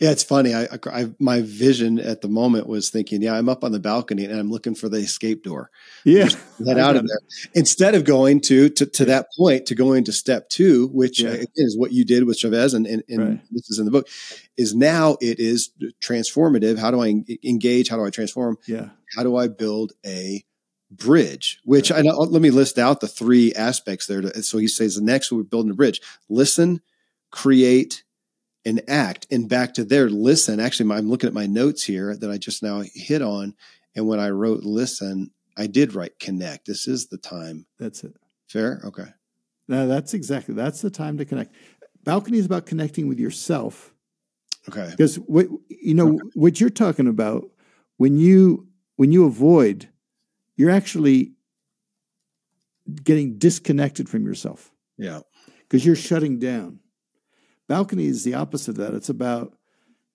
Yeah, it's funny. I, I, my vision at the moment was thinking, yeah, I'm up on the balcony and I'm looking for the escape door. Yeah, head out of there instead of going to to, to that point to going to step two, which yeah. Uh, is what you did with Chavez, and, and, and right. this is in the book. Is now it is transformative. How do I engage? How do I transform? Yeah. How do I build a bridge? Which right. I know. Let me list out the three aspects there. To, so he says the next we're building a bridge. Listen, create and act and back to there listen. Actually i'm looking at my notes here that i just now hit on and when i wrote listen i did write connect. This is the time. That's it. Fair? Okay. No that's exactly that's the time to connect. Balcony is about connecting with yourself. Okay. Because what you know okay. what you're talking about when you when you avoid you're actually getting disconnected from yourself. Yeah. Because you're shutting down Balcony is the opposite of that. It's about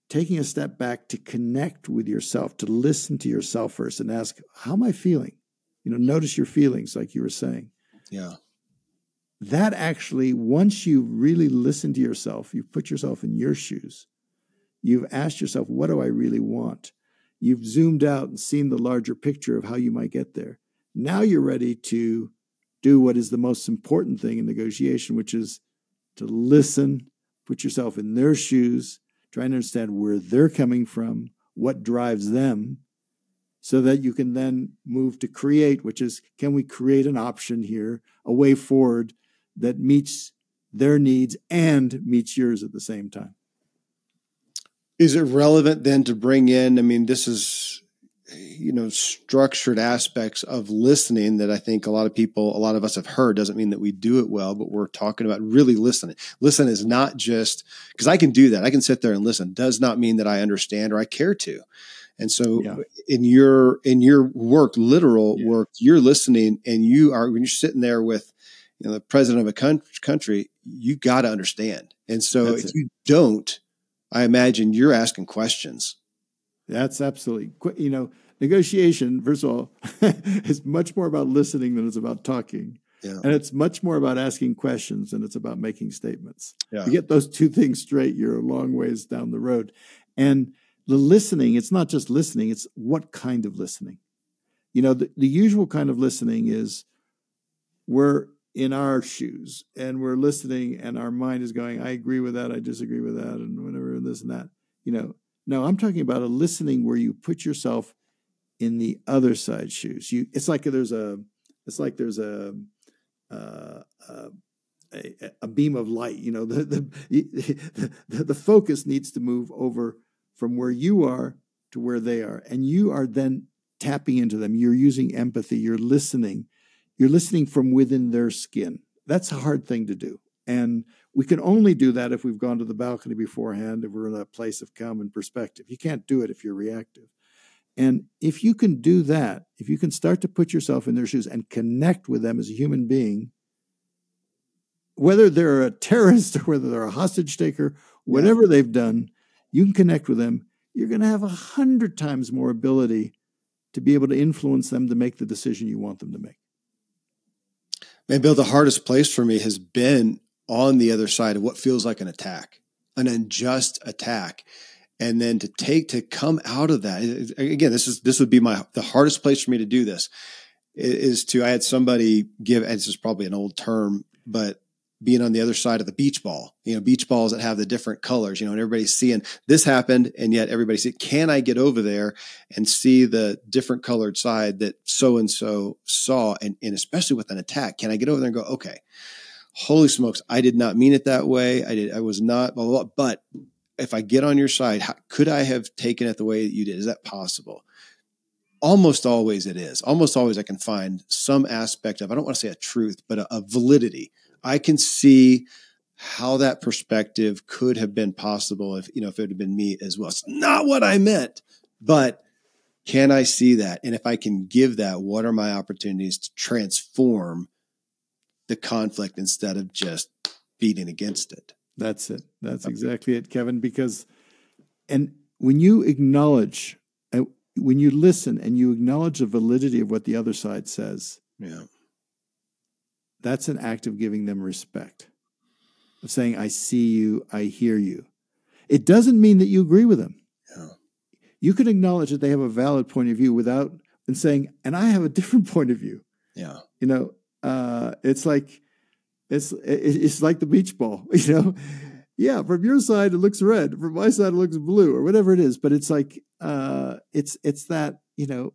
taking a step back to connect with yourself, to listen to yourself first and ask, How am I feeling? You know, notice your feelings, like you were saying. Yeah. That actually, once you really listen to yourself, you've put yourself in your shoes, you've asked yourself, What do I really want? You've zoomed out and seen the larger picture of how you might get there. Now you're ready to do what is the most important thing in negotiation, which is to listen put yourself in their shoes, try and understand where they're coming from, what drives them, so that you can then move to create, which is can we create an option here, a way forward that meets their needs and meets yours at the same time? Is it relevant then to bring in? I mean, this is you know structured aspects of listening that I think a lot of people, a lot of us have heard. Doesn't mean that we do it well, but we're talking about really listening. Listen is not just because I can do that. I can sit there and listen. Does not mean that I understand or I care to. And so yeah. in your in your work, literal yeah. work, you're listening and you are when you're sitting there with you know, the president of a country, you got to understand. And so That's if it. you don't, I imagine you're asking questions that's absolutely, you know, negotiation, first of all, is much more about listening than it's about talking. Yeah. And it's much more about asking questions than it's about making statements. Yeah. You get those two things straight, you're a long ways down the road. And the listening, it's not just listening, it's what kind of listening. You know, the, the usual kind of listening is we're in our shoes and we're listening and our mind is going, I agree with that, I disagree with that, and whatever, and this and that. You know, no, I'm talking about a listening where you put yourself in the other side shoes. You, it's like there's a, it's like there's a, uh, uh, a, a, beam of light. You know, the, the the the focus needs to move over from where you are to where they are, and you are then tapping into them. You're using empathy. You're listening you're listening from within their skin. That's a hard thing to do. And we can only do that if we've gone to the balcony beforehand, if we're in a place of and perspective. You can't do it if you're reactive. And if you can do that, if you can start to put yourself in their shoes and connect with them as a human being, whether they're a terrorist or whether they're a hostage taker, whatever yeah. they've done, you can connect with them. You're going to have a hundred times more ability to be able to influence them to make the decision you want them to make. Man, Bill, the hardest place for me has been on the other side of what feels like an attack, an unjust attack. And then to take to come out of that again, this is this would be my the hardest place for me to do this is to I had somebody give and this is probably an old term, but being on the other side of the beach ball, you know, beach balls that have the different colors, you know, and everybody's seeing this happened. And yet everybody see, can I get over there and see the different colored side that so and so saw? And, and especially with an attack, can I get over there and go, okay, holy smokes, I did not mean it that way. I did, I was not, blah, blah, blah. but if I get on your side, how, could I have taken it the way that you did? Is that possible? Almost always it is. Almost always I can find some aspect of, I don't want to say a truth, but a, a validity I can see how that perspective could have been possible if you know if it had been me as well. It's not what I meant, but can I see that? And if I can give that, what are my opportunities to transform the conflict instead of just beating against it? That's it. That's exactly it, Kevin. Because, and when you acknowledge, uh, when you listen and you acknowledge the validity of what the other side says, yeah that's an act of giving them respect, of saying, I see you, I hear you. It doesn't mean that you agree with them. Yeah. You can acknowledge that they have a valid point of view without and saying, and I have a different point of view. Yeah. You know, uh, it's like it's it's like the beach ball, you know. Yeah, from your side it looks red, from my side it looks blue, or whatever it is. But it's like uh, it's it's that you know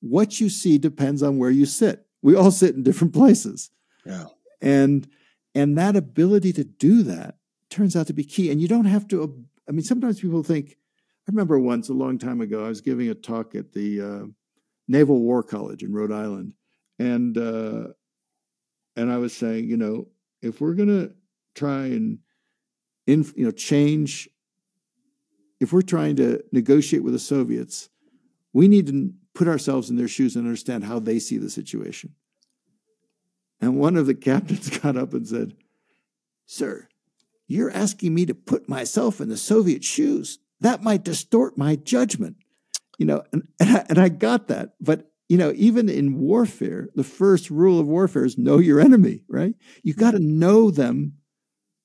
what you see depends on where you sit. We all sit in different places. Yeah. And and that ability to do that turns out to be key. And you don't have to. I mean, sometimes people think. I remember once a long time ago, I was giving a talk at the uh, Naval War College in Rhode Island, and uh, and I was saying, you know, if we're going to try and you know change, if we're trying to negotiate with the Soviets, we need to put ourselves in their shoes and understand how they see the situation. And one of the captains got up and said, Sir, you're asking me to put myself in the Soviet shoes. That might distort my judgment. You know, and, and, I, and I got that. But, you know, even in warfare, the first rule of warfare is know your enemy, right? You got to know them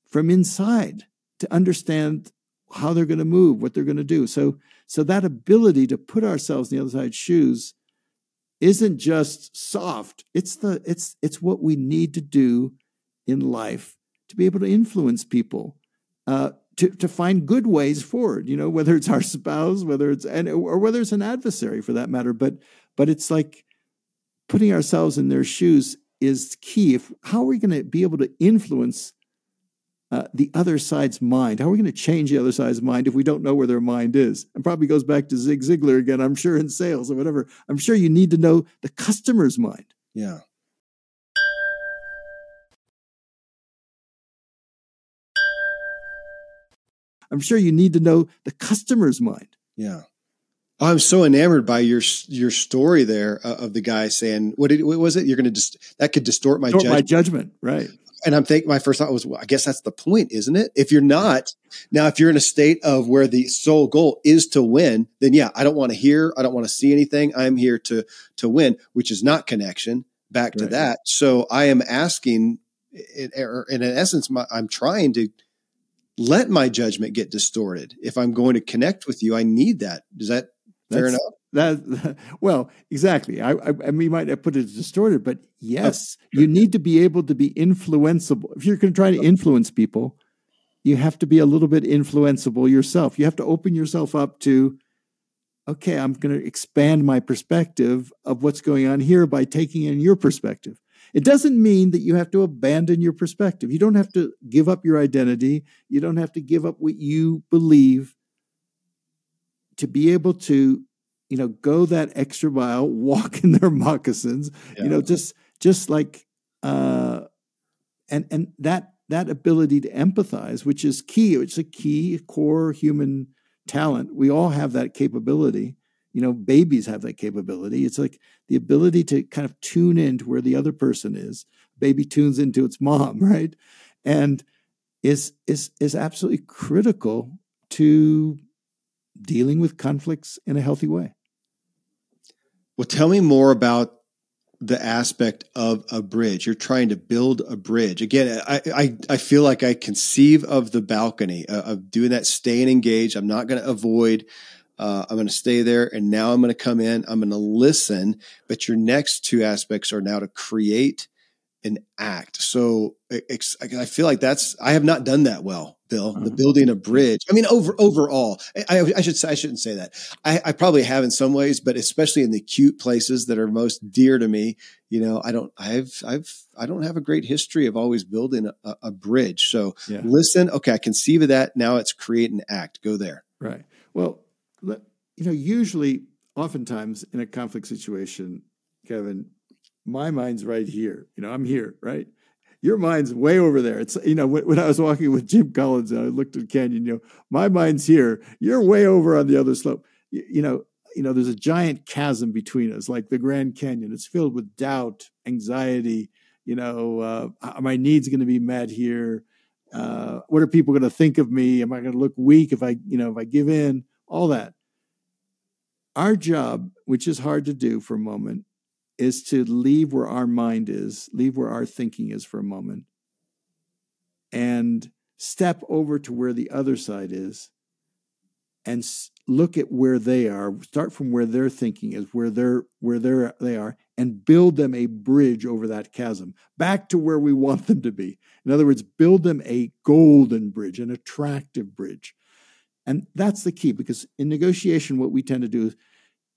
from inside to understand how they're going to move, what they're going to do. So, so that ability to put ourselves in the other side's shoes isn't just soft. It's the it's it's what we need to do in life to be able to influence people, uh, to to find good ways forward. You know, whether it's our spouse, whether it's and or whether it's an adversary for that matter. But but it's like putting ourselves in their shoes is key. If how are we going to be able to influence uh, the other side's mind. How are we going to change the other side's mind if we don't know where their mind is? And probably goes back to Zig Ziglar again, I'm sure, in sales or whatever. I'm sure you need to know the customer's mind. Yeah. I'm sure you need to know the customer's mind. Yeah. I'm so enamored by your your story there uh, of the guy saying, "What, did, what was it? You're going to just that could distort my distort judgment. my judgment, right? and I'm thinking my first thought was, well, I guess that's the point, isn't it? If you're not now, if you're in a state of where the sole goal is to win, then yeah, I don't want to hear, I don't want to see anything. I'm here to to win, which is not connection. back to right. that. So I am asking, in, in essence, my, I'm trying to let my judgment get distorted. If I'm going to connect with you, I need that. Is that fair enough? That well, exactly. I, I, I mean, might have put it distorted, but oh, yes, oh, you need to be able to be influenceable. If you're going to try to oh. influence people, you have to be a little bit influenceable yourself. You have to open yourself up to, okay, I'm going to expand my perspective of what's going on here by taking in your perspective. It doesn't mean that you have to abandon your perspective. You don't have to give up your identity. You don't have to give up what you believe to be able to, you know, go that extra mile, walk in their moccasins, yeah. you know, just just like uh and and that that ability to empathize, which is key, it's a key core human talent. We all have that capability you know babies have that capability it's like the ability to kind of tune into where the other person is baby tunes into its mom right and is is is absolutely critical to dealing with conflicts in a healthy way well tell me more about the aspect of a bridge you're trying to build a bridge again i i, I feel like i conceive of the balcony uh, of doing that staying engaged i'm not going to avoid uh, I'm going to stay there, and now I'm going to come in. I'm going to listen. But your next two aspects are now to create and act. So I feel like that's I have not done that well, Bill. The mm-hmm. building a bridge. I mean, over overall, I, I should say I shouldn't say that. I, I, probably have in some ways, but especially in the cute places that are most dear to me. You know, I don't. I've I've I don't have a great history of always building a, a bridge. So yeah. listen. Okay, I conceive of that. Now it's create an act. Go there. Right. Well, you know, usually, oftentimes in a conflict situation, Kevin, my mind's right here. You know, I'm here, right? Your mind's way over there. It's you know when, when I was walking with Jim Collins, I looked at Canyon. You know, my mind's here. You're way over on the other slope. You, you know, you know, there's a giant chasm between us, like the Grand Canyon. It's filled with doubt, anxiety. You know, uh, are my needs going to be met here? Uh, what are people going to think of me? Am I going to look weak if I, you know, if I give in? All that. Our job, which is hard to do for a moment, is to leave where our mind is, leave where our thinking is for a moment, and step over to where the other side is and look at where they are start from where their thinking is where they're where they're they are and build them a bridge over that chasm back to where we want them to be. In other words build them a golden bridge an attractive bridge. And that's the key because in negotiation, what we tend to do,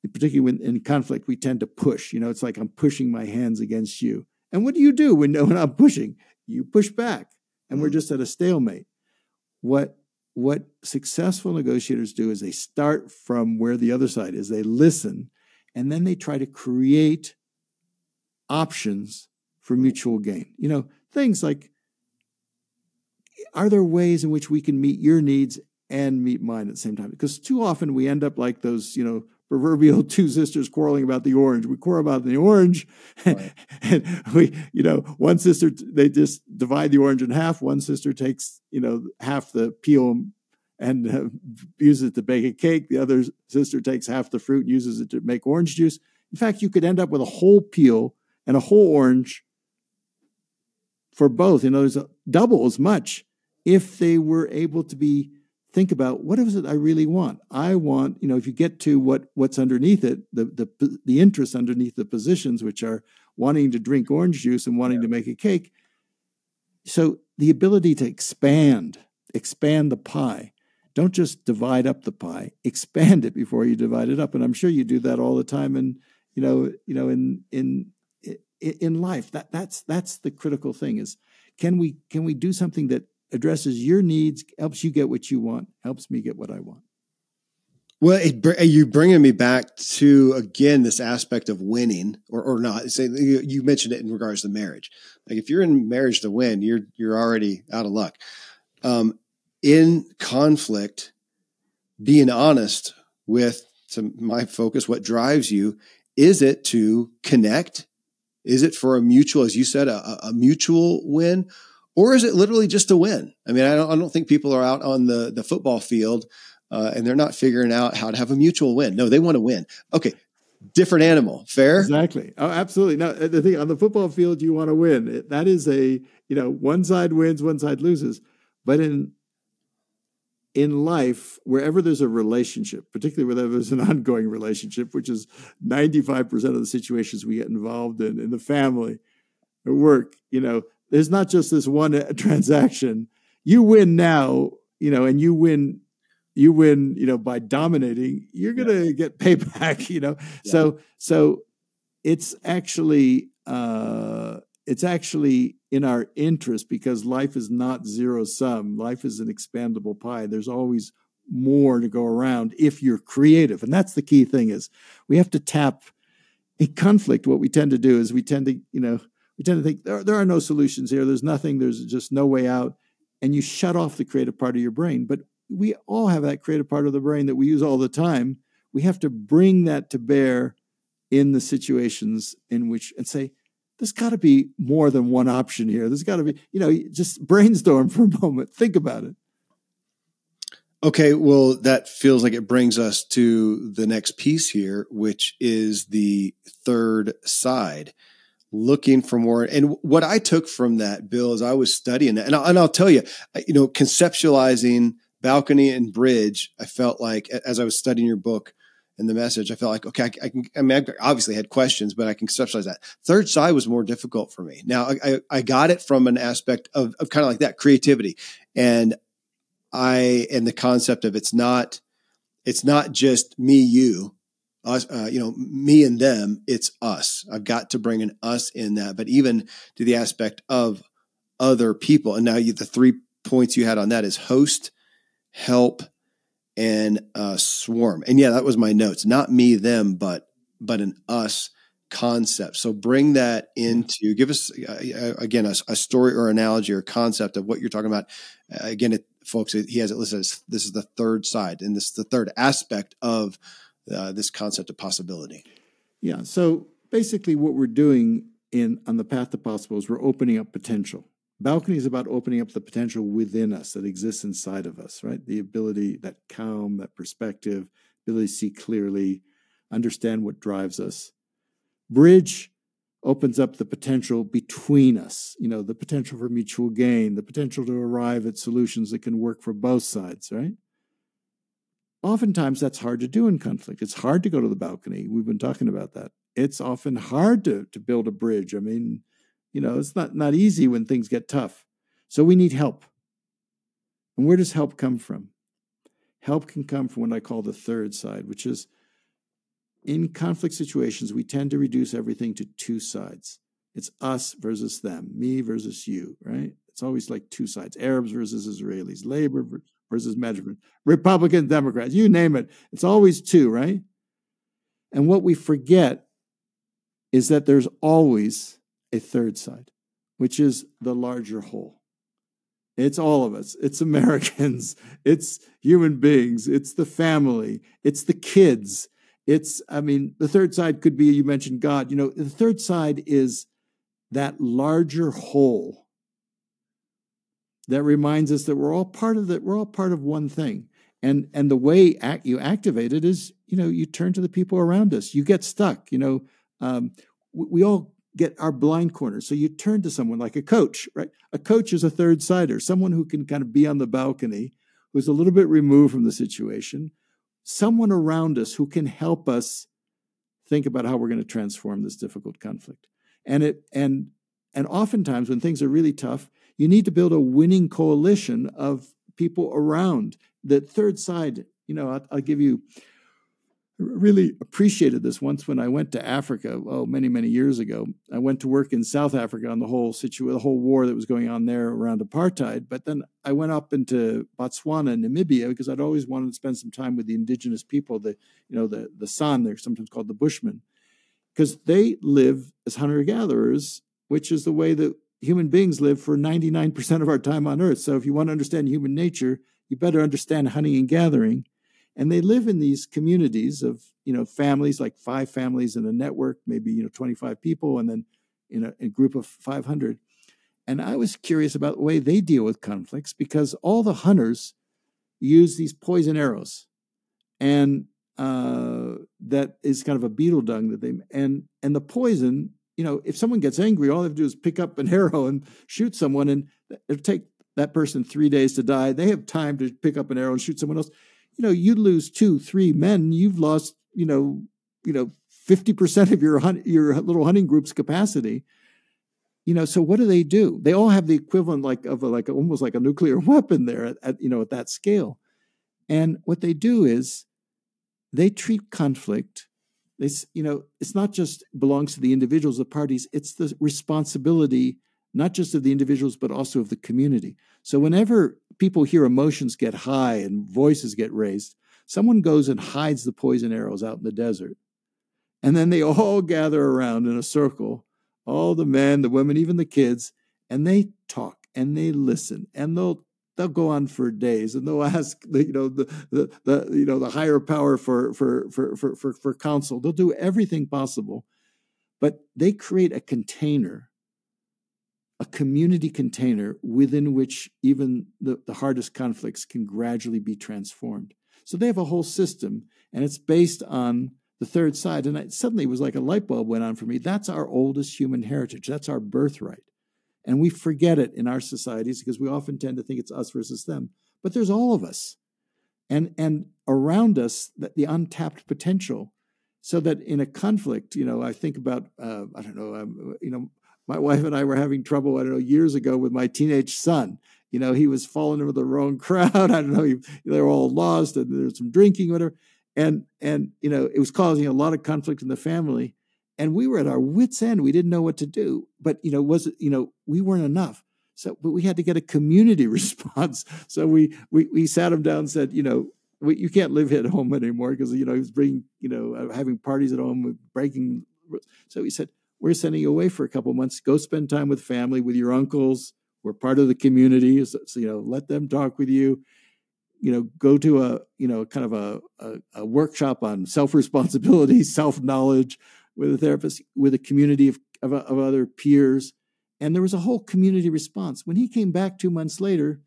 particularly when in conflict, we tend to push. You know, it's like I'm pushing my hands against you. And what do you do when, when I'm pushing? You push back, and we're mm-hmm. just at a stalemate. What what successful negotiators do is they start from where the other side is. They listen, and then they try to create options for mutual gain. You know, things like are there ways in which we can meet your needs and meet mine at the same time. Because too often we end up like those, you know, proverbial two sisters quarreling about the orange. We quarrel about the orange, right. and we, you know, one sister they just divide the orange in half. One sister takes, you know, half the peel and uh, uses it to bake a cake. The other sister takes half the fruit and uses it to make orange juice. In fact, you could end up with a whole peel and a whole orange for both. You know, there's a double as much if they were able to be think about what is it I really want? I want, you know, if you get to what what's underneath it, the the the interest underneath the positions, which are wanting to drink orange juice and wanting yeah. to make a cake. So the ability to expand, expand the pie. Don't just divide up the pie, expand it before you divide it up. And I'm sure you do that all the time. And you know, you know, in in in life, that that's that's the critical thing is can we can we do something that addresses your needs, helps you get what you want, helps me get what I want. Well, it, you bringing me back to again this aspect of winning or, or not. Say you mentioned it in regards to marriage. Like if you're in marriage to win, you're you're already out of luck. Um, in conflict, being honest with to my focus, what drives you is it to connect? Is it for a mutual, as you said, a, a mutual win, or is it literally just a win? I mean, I don't, I don't think people are out on the, the football field uh, and they're not figuring out how to have a mutual win. No, they want to win. Okay, different animal. Fair? Exactly. Oh, absolutely. Now, the thing on the football field, you want to win. That is a, you know, one side wins, one side loses. But in in life, wherever there's a relationship, particularly wherever there's an ongoing relationship, which is 95% of the situations we get involved in, in the family, at work, you know, there's not just this one transaction. You win now, you know, and you win you win, you know, by dominating, you're going to yeah. get payback, you know. Yeah. So so it's actually uh it's actually in our interest because life is not zero sum. Life is an expandable pie. There's always more to go around if you're creative. And that's the key thing is we have to tap in conflict. What we tend to do is we tend to, you know, we tend to think there, there are no solutions here. There's nothing. There's just no way out. And you shut off the creative part of your brain. But we all have that creative part of the brain that we use all the time. We have to bring that to bear in the situations in which and say, there's got to be more than one option here. There's got to be, you know, just brainstorm for a moment. Think about it. Okay, well, that feels like it brings us to the next piece here, which is the third side, looking for more. And what I took from that, Bill, is I was studying that, and, I, and I'll tell you, you know, conceptualizing balcony and bridge, I felt like as I was studying your book, and the message, I felt like, okay, I, I can, I mean, I obviously had questions, but I can conceptualize that. Third side was more difficult for me. Now, I, I got it from an aspect of, of kind of like that creativity. And I, and the concept of it's not, it's not just me, you, us, uh, you know, me and them, it's us. I've got to bring an us in that, but even to the aspect of other people. And now you, the three points you had on that is host, help, and uh, swarm. And yeah, that was my notes. Not me, them, but but an us concept. So bring that into give us uh, uh, again a, a, story or analogy or concept of what you're talking about. Uh, again, it, folks, he has it listed as this is the third side, and this is the third aspect of uh, this concept of possibility. Yeah. So basically, what we're doing in on the path to possible is we're opening up potential. Balcony is about opening up the potential within us that exists inside of us, right? The ability, that calm, that perspective, ability to see clearly, understand what drives us. Bridge opens up the potential between us, you know, the potential for mutual gain, the potential to arrive at solutions that can work for both sides, right? Oftentimes that's hard to do in conflict. It's hard to go to the balcony. We've been talking about that. It's often hard to, to build a bridge. I mean, you know, it's not, not easy when things get tough. So we need help. And where does help come from? Help can come from what I call the third side, which is in conflict situations, we tend to reduce everything to two sides. It's us versus them, me versus you, right? It's always like two sides Arabs versus Israelis, labor versus management, Republican, Democrats, you name it. It's always two, right? And what we forget is that there's always a third side, which is the larger whole. It's all of us. It's Americans. It's human beings. It's the family. It's the kids. It's, I mean, the third side could be, you mentioned God. You know, the third side is that larger whole that reminds us that we're all part of that. We're all part of one thing. And, and the way act, you activate it is, you know, you turn to the people around us. You get stuck. You know, um, we, we all get our blind corners. So you turn to someone like a coach, right? A coach is a third sider, someone who can kind of be on the balcony, who's a little bit removed from the situation, someone around us who can help us think about how we're going to transform this difficult conflict. And it and and oftentimes when things are really tough, you need to build a winning coalition of people around. The third side, you know, I'll, I'll give you really appreciated this once when I went to Africa, oh, many, many years ago. I went to work in South Africa on the whole situation, the whole war that was going on there around apartheid. But then I went up into Botswana and Namibia because I'd always wanted to spend some time with the indigenous people, the, you know, the, the San, they're sometimes called the Bushmen, because they live as hunter-gatherers, which is the way that human beings live for 99% of our time on earth. So if you want to understand human nature, you better understand hunting and gathering and they live in these communities of you know families like five families in a network maybe you know 25 people and then in a, a, group of 500 and i was curious about the way they deal with conflicts because all the hunters use these poison arrows and uh, that is kind of a beetle dung that they and and the poison. You know, if someone gets angry, all they have to do is pick up an arrow and shoot someone, and it'll take that person three days to die. They have time to pick up an arrow and shoot someone else. You know, you lose two, three men, you've lost, you know, you know, fifty percent of your hunt, your little hunting group's capacity. You know, so what do they do? They all have the equivalent, like of a, like almost like a nuclear weapon there at, at you know at that scale. And what they do is they treat conflict. You know, it's not just belongs to the individuals, the parties. It's the responsibility not just of the individuals, but also of the community. So whenever people hear emotions get high and voices get raised, someone goes and hides the poison arrows out in the desert. And then they all gather around in a circle, all the men, the women, even the kids, and they talk and they listen and they'll they'll go on for days and they'll ask the, you know the, the, the you know the higher power for for, for for for for counsel. They'll do everything possible, but they create a container a community container within which even the, the hardest conflicts can gradually be transformed. So they have a whole system, and it's based on the third side. And suddenly it was like a light bulb went on for me. That's our oldest human heritage. That's our birthright. And we forget it in our societies because we often tend to think it's us versus them. But there's all of us. And, and around us, the, the untapped potential. So that in a conflict, you know, I think about, uh, I don't know, um, you know, my wife and I were having trouble, I don't know, years ago with my teenage son. You know, he was falling into the wrong crowd. I don't know, he, they were all lost and there was some drinking, whatever. And, and, you know, it was causing a lot of conflict in the family. And we were at our wits' end. We didn't know what to do. But, you know, was it, you know, we weren't enough. So, but we had to get a community response. So we, we, we sat him down and said, you know, we, you can't live here at home anymore because, you know, he was bringing, you know, uh, having parties at home, breaking. So he said, we're sending you away for a couple months. Go spend time with family, with your uncles. We're part of the community, so, so you know, let them talk with you. You know, go to a you know kind of a, a, a workshop on self responsibility, self knowledge with a therapist, with a community of, of, of other peers, and there was a whole community response. When he came back two months later,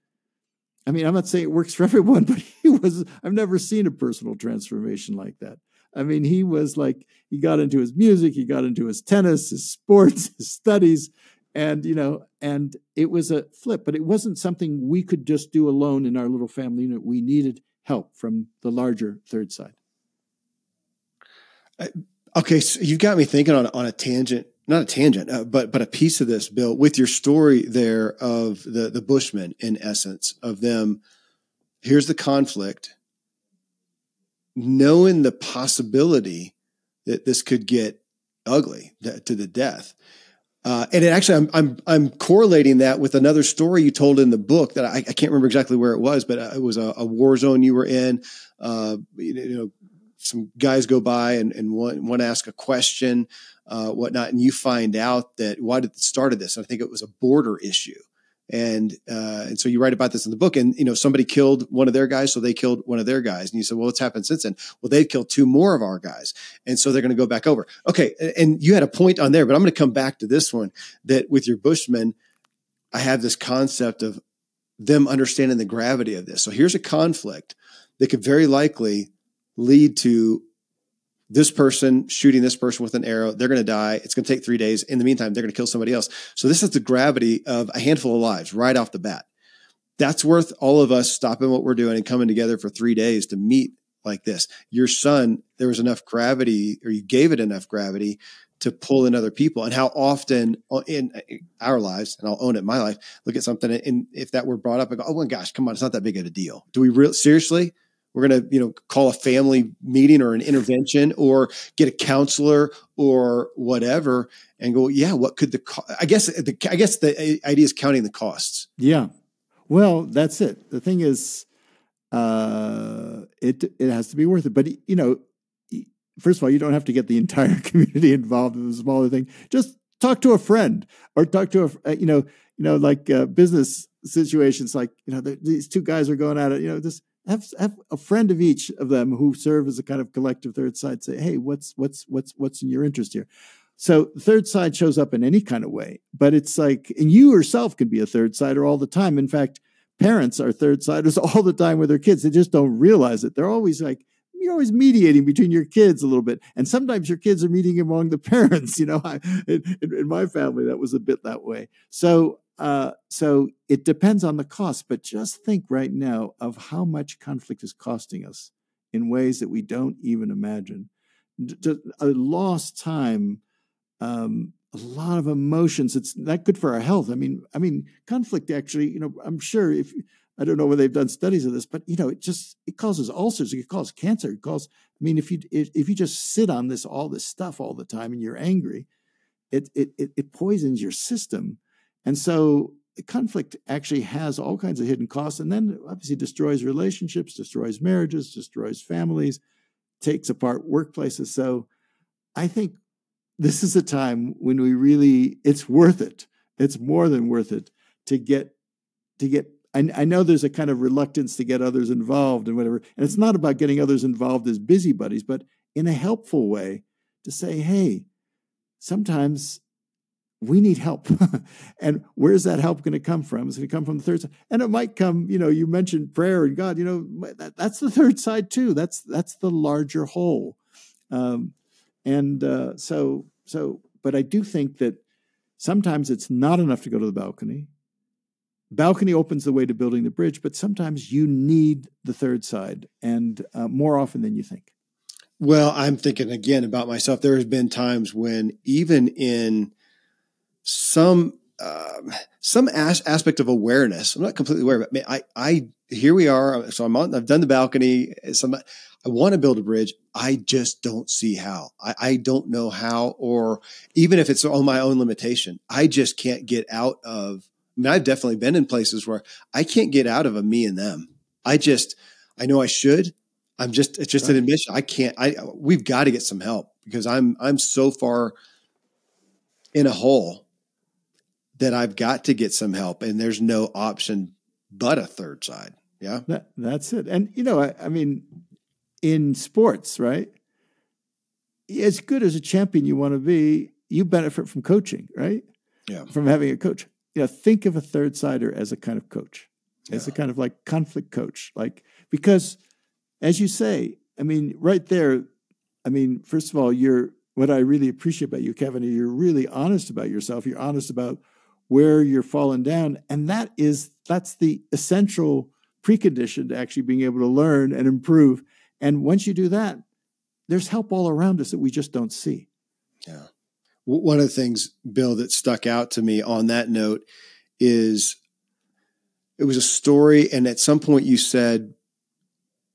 I mean, I'm not saying it works for everyone, but he was, I've never seen a personal transformation like that. I mean, he was like, he got into his music, he got into his tennis, his sports, his studies, and, you know, and it was a flip, but it wasn't something we could just do alone in our little family unit. We needed help from the larger third side. Okay, so you've got me thinking on, on a tangent not a tangent, uh, but but a piece of this, Bill, with your story there of the the Bushmen, in essence, of them. Here's the conflict knowing the possibility that this could get ugly to the death. Uh, and it actually, I'm, I'm, I'm correlating that with another story you told in the book that I, I can't remember exactly where it was, but uh, it was a, a war zone you were in. Uh, you know, some guys go by and, and one ask a question, uh, whatnot, and you find out that why did it started this? I think it was a border issue. And uh, and so you write about this in the book and you know somebody killed one of their guys so they killed one of their guys. And you said well what's happened since then? Well they've killed two more of our guys. And so they're going to go back over. Okay and you had a point on there but i'm going to come back to this one that with your bushmen i have this concept of them understanding the gravity of this. So here's a conflict that could very likely lead to this person shooting this person with an arrow. They're going to die. It's going to take three days. In the meantime, they're going to kill somebody else. So this is the gravity of a handful of lives right off the bat. That's worth all of us stopping what we're doing and coming together for three days to meet like this. Your son, there was enough gravity, or you gave it enough gravity to pull in other people. And how often uh, uh, in our lives, and I'll own it, my life, look at something and if that were brought up and go, oh my gosh, come on, it's not that big of a deal. Do we really seriously? We're going to you know call a family meeting or an intervention or get a counselor or whatever and go yeah what could the co-? i guess the i guess the idea is counting the costs. Yeah. Well that's it. The thing is uh it it has to be worth it. But you know first of all you don't have to get the entire community involved in the smaller thing. Just talk to a friend or talk to a uh, you know you know like uh, business situations like you know these two guys are going at it you know just have, have a friend of each of them who serve as a kind of collective third side say, hey, what's what's what's what's in your interest here? So third side shows up in any kind of way, but it's like, and you yourself can be a third sider all the time. In fact, parents are third siders all the time with their kids. They just don't realize it. They're always like, you're always mediating between your kids a little bit, and sometimes your kids are meeting among the parents. You know, I, in, in, my family, that was a bit that way. So, uh, so it depends on the cost. But just think right now of how much conflict is costing us in ways that we don't even imagine. A lost time. Um, a lot of emotions. It's not good for our health. I mean, I mean, conflict actually, you know, I'm sure if I don't know whether they've done studies of this, but you know, it just it causes ulcers, it causes cancer, it causes. I mean, if you if, if you just sit on this all this stuff all the time and you're angry, it it it, it poisons your system, and so conflict actually has all kinds of hidden costs, and then obviously destroys relationships, destroys marriages, destroys families, takes apart workplaces. So, I think this is a time when we really it's worth it. It's more than worth it to get to get I, I know there's a kind of reluctance to get others involved and whatever. And it's not about getting others involved as busybodies, but in a helpful way to say, hey, sometimes we need help. and where's that help going to come from? It's going to come from the third side. And it might come, you know, you mentioned prayer and God, you know, that, that's the third side too. That's that's the larger whole. Um, and uh, so so, but I do think that sometimes it's not enough to go to the balcony. Balcony opens the way to building the bridge, but sometimes you need the third side, and uh, more often than you think. Well, I'm thinking again about myself. There has been times when, even in some um, some as- aspect of awareness, I'm not completely aware, but I, I here we are. So I'm on. I've done the balcony. Some I want to build a bridge. I just don't see how. I, I don't know how, or even if it's on my own limitation, I just can't get out of I mean, I've definitely been in places where I can't get out of a me and them. I just, I know I should. I'm just, it's just right. an admission. I can't, I, we've got to get some help because I'm, I'm so far in a hole that I've got to get some help and there's no option but a third side. Yeah. That, that's it. And, you know, I, I mean, in sports, right? As good as a champion you want to be, you benefit from coaching, right? Yeah. From having a coach you know, think of a third sider as a kind of coach, yeah. as a kind of like conflict coach. Like, because as you say, I mean, right there, I mean, first of all, you're what I really appreciate about you, Kevin, you're really honest about yourself. You're honest about where you're falling down. And that is that's the essential precondition to actually being able to learn and improve. And once you do that, there's help all around us that we just don't see. Yeah one of the things, Bill, that stuck out to me on that note is it was a story, and at some point you said,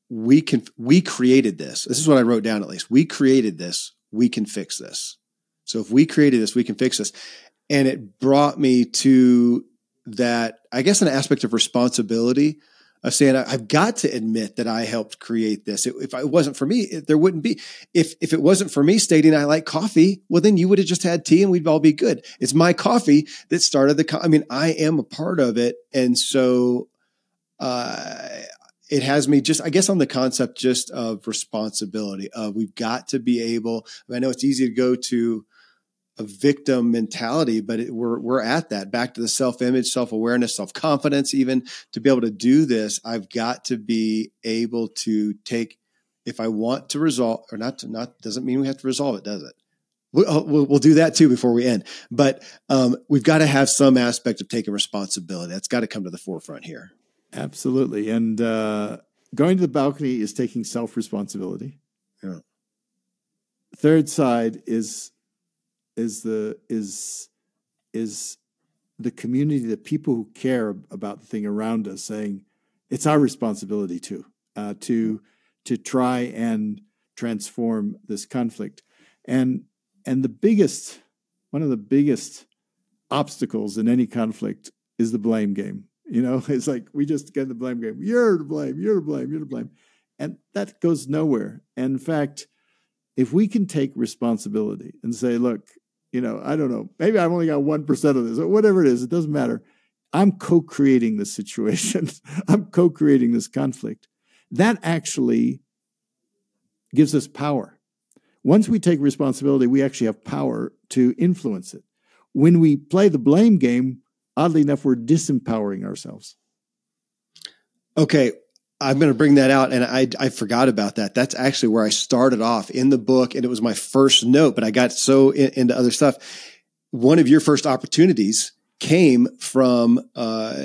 "We can, we created this." This is what I wrote down at least. We created this. We can fix this. So if we created this, we can fix this. And it brought me to that, I guess, an aspect of responsibility of saying I've got to admit that I helped create this. if it wasn't for me, there wouldn't be. If if it wasn't for me stating I like coffee, well then you would have just had tea and we'd all be good. It's my coffee that started the. Co- I mean, I am a part of it, and so uh, it has me just. I guess on the concept just of responsibility. Of we've got to be able. I know it's easy to go to a victim mentality, but it, we're we're at that back to the self image, self awareness, self confidence. Even to be able to do this, I've got to be able to take. If I want to resolve, or not, to, not doesn't mean we have to resolve it, does it? We'll, we'll, we'll do that too before we end. But um, we've got to have some aspect of taking responsibility. That's got to come to the forefront here. Absolutely, and uh, going to the balcony is taking self responsibility. Yeah. Third side is is the is is the community, the people who care about the thing around us, saying it's our responsibility too uh, to to try and transform this conflict, and and the biggest one of the biggest obstacles in any conflict is the blame game. You know, it's like we just get the blame game. You're to blame. You're to blame. You're to blame, and that goes nowhere. And in fact, if we can take responsibility and say, look, you know, I don't know, maybe I've only got 1% of this or whatever it is, it doesn't matter. I'm co creating this situation, I'm co creating this conflict. That actually gives us power. Once we take responsibility, we actually have power to influence it. When we play the blame game, oddly enough, we're disempowering ourselves. Okay, I'm going to bring that out, and I I forgot about that. That's actually where I started off in the book, and it was my first note. But I got so in, into other stuff. One of your first opportunities came from uh,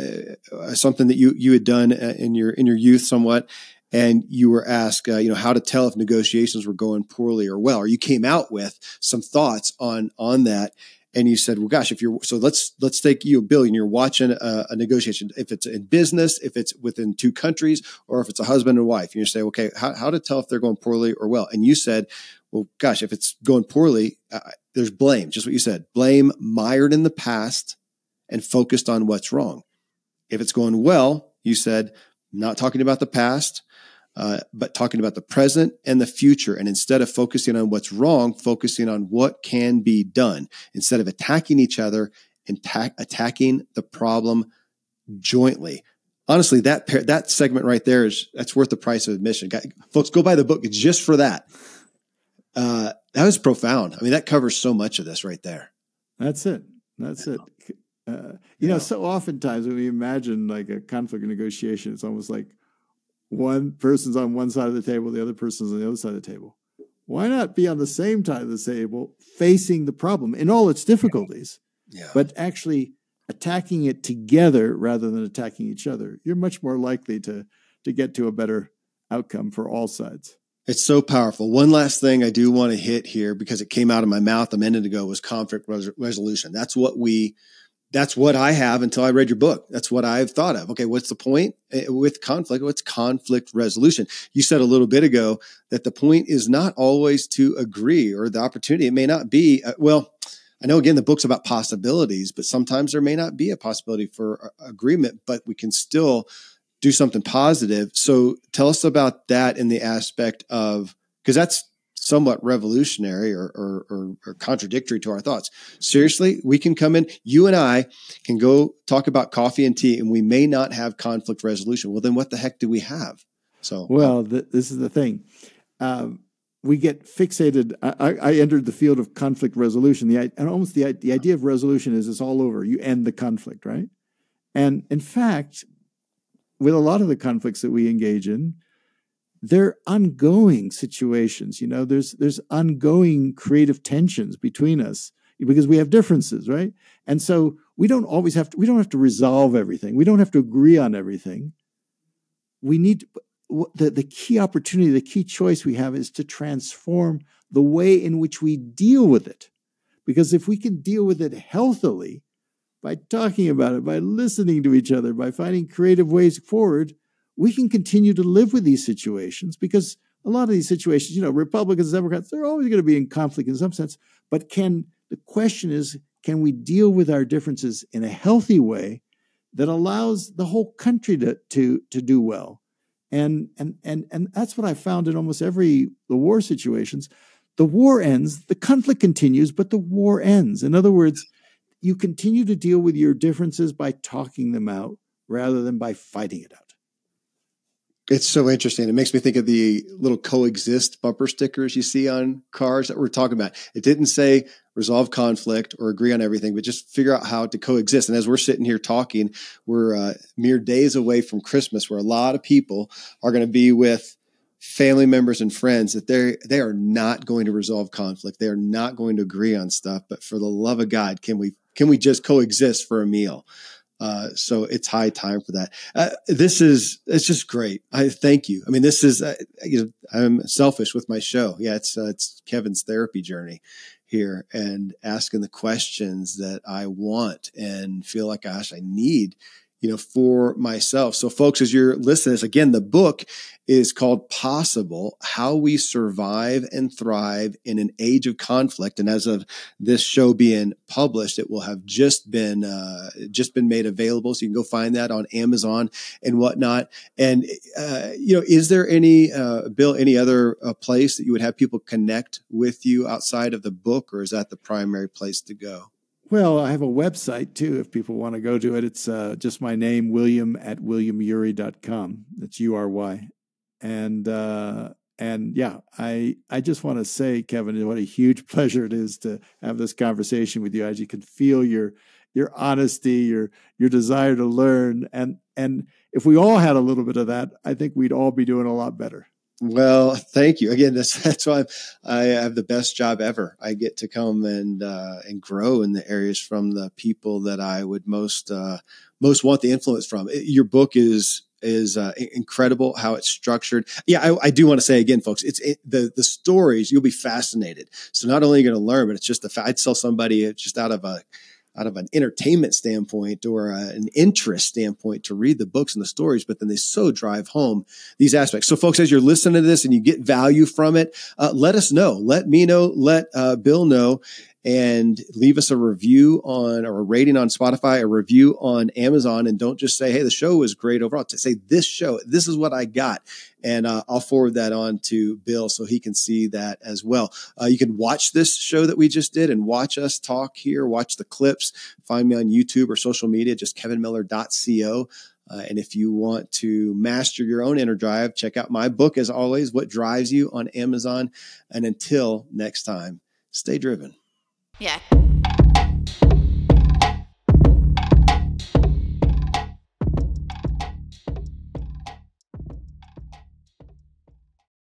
something that you you had done uh, in your in your youth, somewhat, and you were asked, uh, you know, how to tell if negotiations were going poorly or well, or you came out with some thoughts on on that and you said, well, gosh, if you're, so let's, let's take you, Bill, and you're watching a, a, negotiation. If it's in business, if it's within two countries, or if it's a husband and wife, and you say, okay, how, how to tell if they're going poorly or well. And you said, well, gosh, if it's going poorly, uh, there's blame, just what you said, blame mired in the past and focused on what's wrong. If it's going well, you said, not talking about the past, uh, but talking about the present and the future. And instead of focusing on what's wrong, focusing on what can be done instead of attacking each other and ta- attacking the problem jointly. Honestly, that that segment right there is that's worth the price of admission. folks, go buy the book just for that. Uh, that was profound. I mean, that covers so much of this right there. That's it. That's it. Uh, you yeah. know, so oftentimes when we imagine like a conflict negotiation, it's almost like one person's on one side of the table, the other person's on the other side of the table. Why not be on the same side of the table, facing the problem in all its difficulties, yeah. but actually attacking it together rather than attacking each other? You're much more likely to to get to a better outcome for all sides. It's so powerful. One last thing I do want to hit here because it came out of my mouth a minute ago was conflict res- resolution. That's what we that's what I have until I read your book. That's what I've thought of. Okay, what's the point eh, with conflict? What's conflict resolution? You said a little bit ago that the point is not always to agree or the opportunity. It may not be, uh, well, I know again the book's about possibilities, but sometimes there may not be a possibility for agreement, but we can still do something positive. So tell us about that in the aspect of, because that's somewhat revolutionary or, or, or, or, contradictory to our thoughts. Seriously, we can come in, you and I can go talk about coffee and tea, and we may not have conflict resolution. Well, then what the heck do we have? So, well, the, this is the thing. Um, we get fixated. I, I, entered the field of conflict resolution. The and almost the the idea of resolution is it's all over. You end the conflict, right? And in fact, with a lot of the conflicts that we engage in, they're ongoing situations you know there's there's ongoing creative tensions between us because we have differences right? And so we don't always have to we don't have to resolve everything. We don't have to agree on everything. We need the, the key opportunity the key choice we have is to transform the way in which we deal with it. Because if we can deal with it healthily by talking about it by listening to each other by finding creative ways forward we can continue to live with these situations because a lot of these situations, you know, Republicans, Democrats, they're always going to be in conflict in some sense. But can the question is, can we deal with our differences in a healthy way that allows the whole country to to to do well? And and and and that's what I found in almost every the war situations. The war ends, the conflict continues, but the war ends. In other words, you continue to deal with your differences by talking them out rather than by fighting it out. It's so interesting. It makes me think of the little coexist bumper stickers you see on cars that we're talking about. It didn't say resolve conflict or agree on everything, but just figure out how to coexist. And as we're sitting here talking, we're uh, mere days away from Christmas, where a lot of people are going to be with family members and friends that they they are not going to resolve conflict. They are not going to agree on stuff. But for the love of God, can we can we just coexist for a meal? Uh, so it's high time for that. Uh, this is it's just great. I thank you. I mean, this is uh, you know I'm selfish with my show. Yeah, it's uh, it's Kevin's therapy journey here and asking the questions that I want and feel like gosh I need you know, for myself. So, folks, as you're listening, again, the book is called Possible How We Survive and Thrive in an Age of Conflict. And as of this show being published, it will have just been, uh, just been made available. So you can go find that on Amazon and whatnot. And, uh, you know, is there any, uh, Bill, any other uh, place that you would have people connect with you outside of the book, or is that the primary place to go? Well, I have a website too if people want to go to it. It's uh, just my name, William at williamury.com. That's U R Y. And uh, and yeah, I I just want to say, Kevin, what a huge pleasure it is to have this conversation with you. As you can feel your your honesty, your your desire to learn, and And if we all had a little bit of that, I think we'd all be doing a lot better. Well, thank you again. That's that's why I'm, i have the best job ever. I get to come and uh, and grow in the areas from the people that I would most uh, most want the influence from. Your book is is uh, incredible how it's structured. Yeah, I, I do want to say again, folks, it's it, the the stories. You'll be fascinated. So not only are you going to learn, but it's just the fact. I'd tell somebody just out of a out of an entertainment standpoint or a, an interest standpoint to read the books and the stories, but then they so drive home these aspects. So, folks, as you're listening to this and you get value from it, uh, let us know. Let me know. Let uh, Bill know and leave us a review on or a rating on Spotify, a review on Amazon, and don't just say, "Hey, the show was great overall." To say this show, this is what I got, and uh, I'll forward that on to Bill so he can see that as well. Uh, you can watch this show that we just did and watch us talk here. Watch the clips. Find me on YouTube or social media, just kevinmiller.co. Uh, and if you want to master your own inner drive, check out my book, as always, What Drives You on Amazon. And until next time, stay driven. Yeah.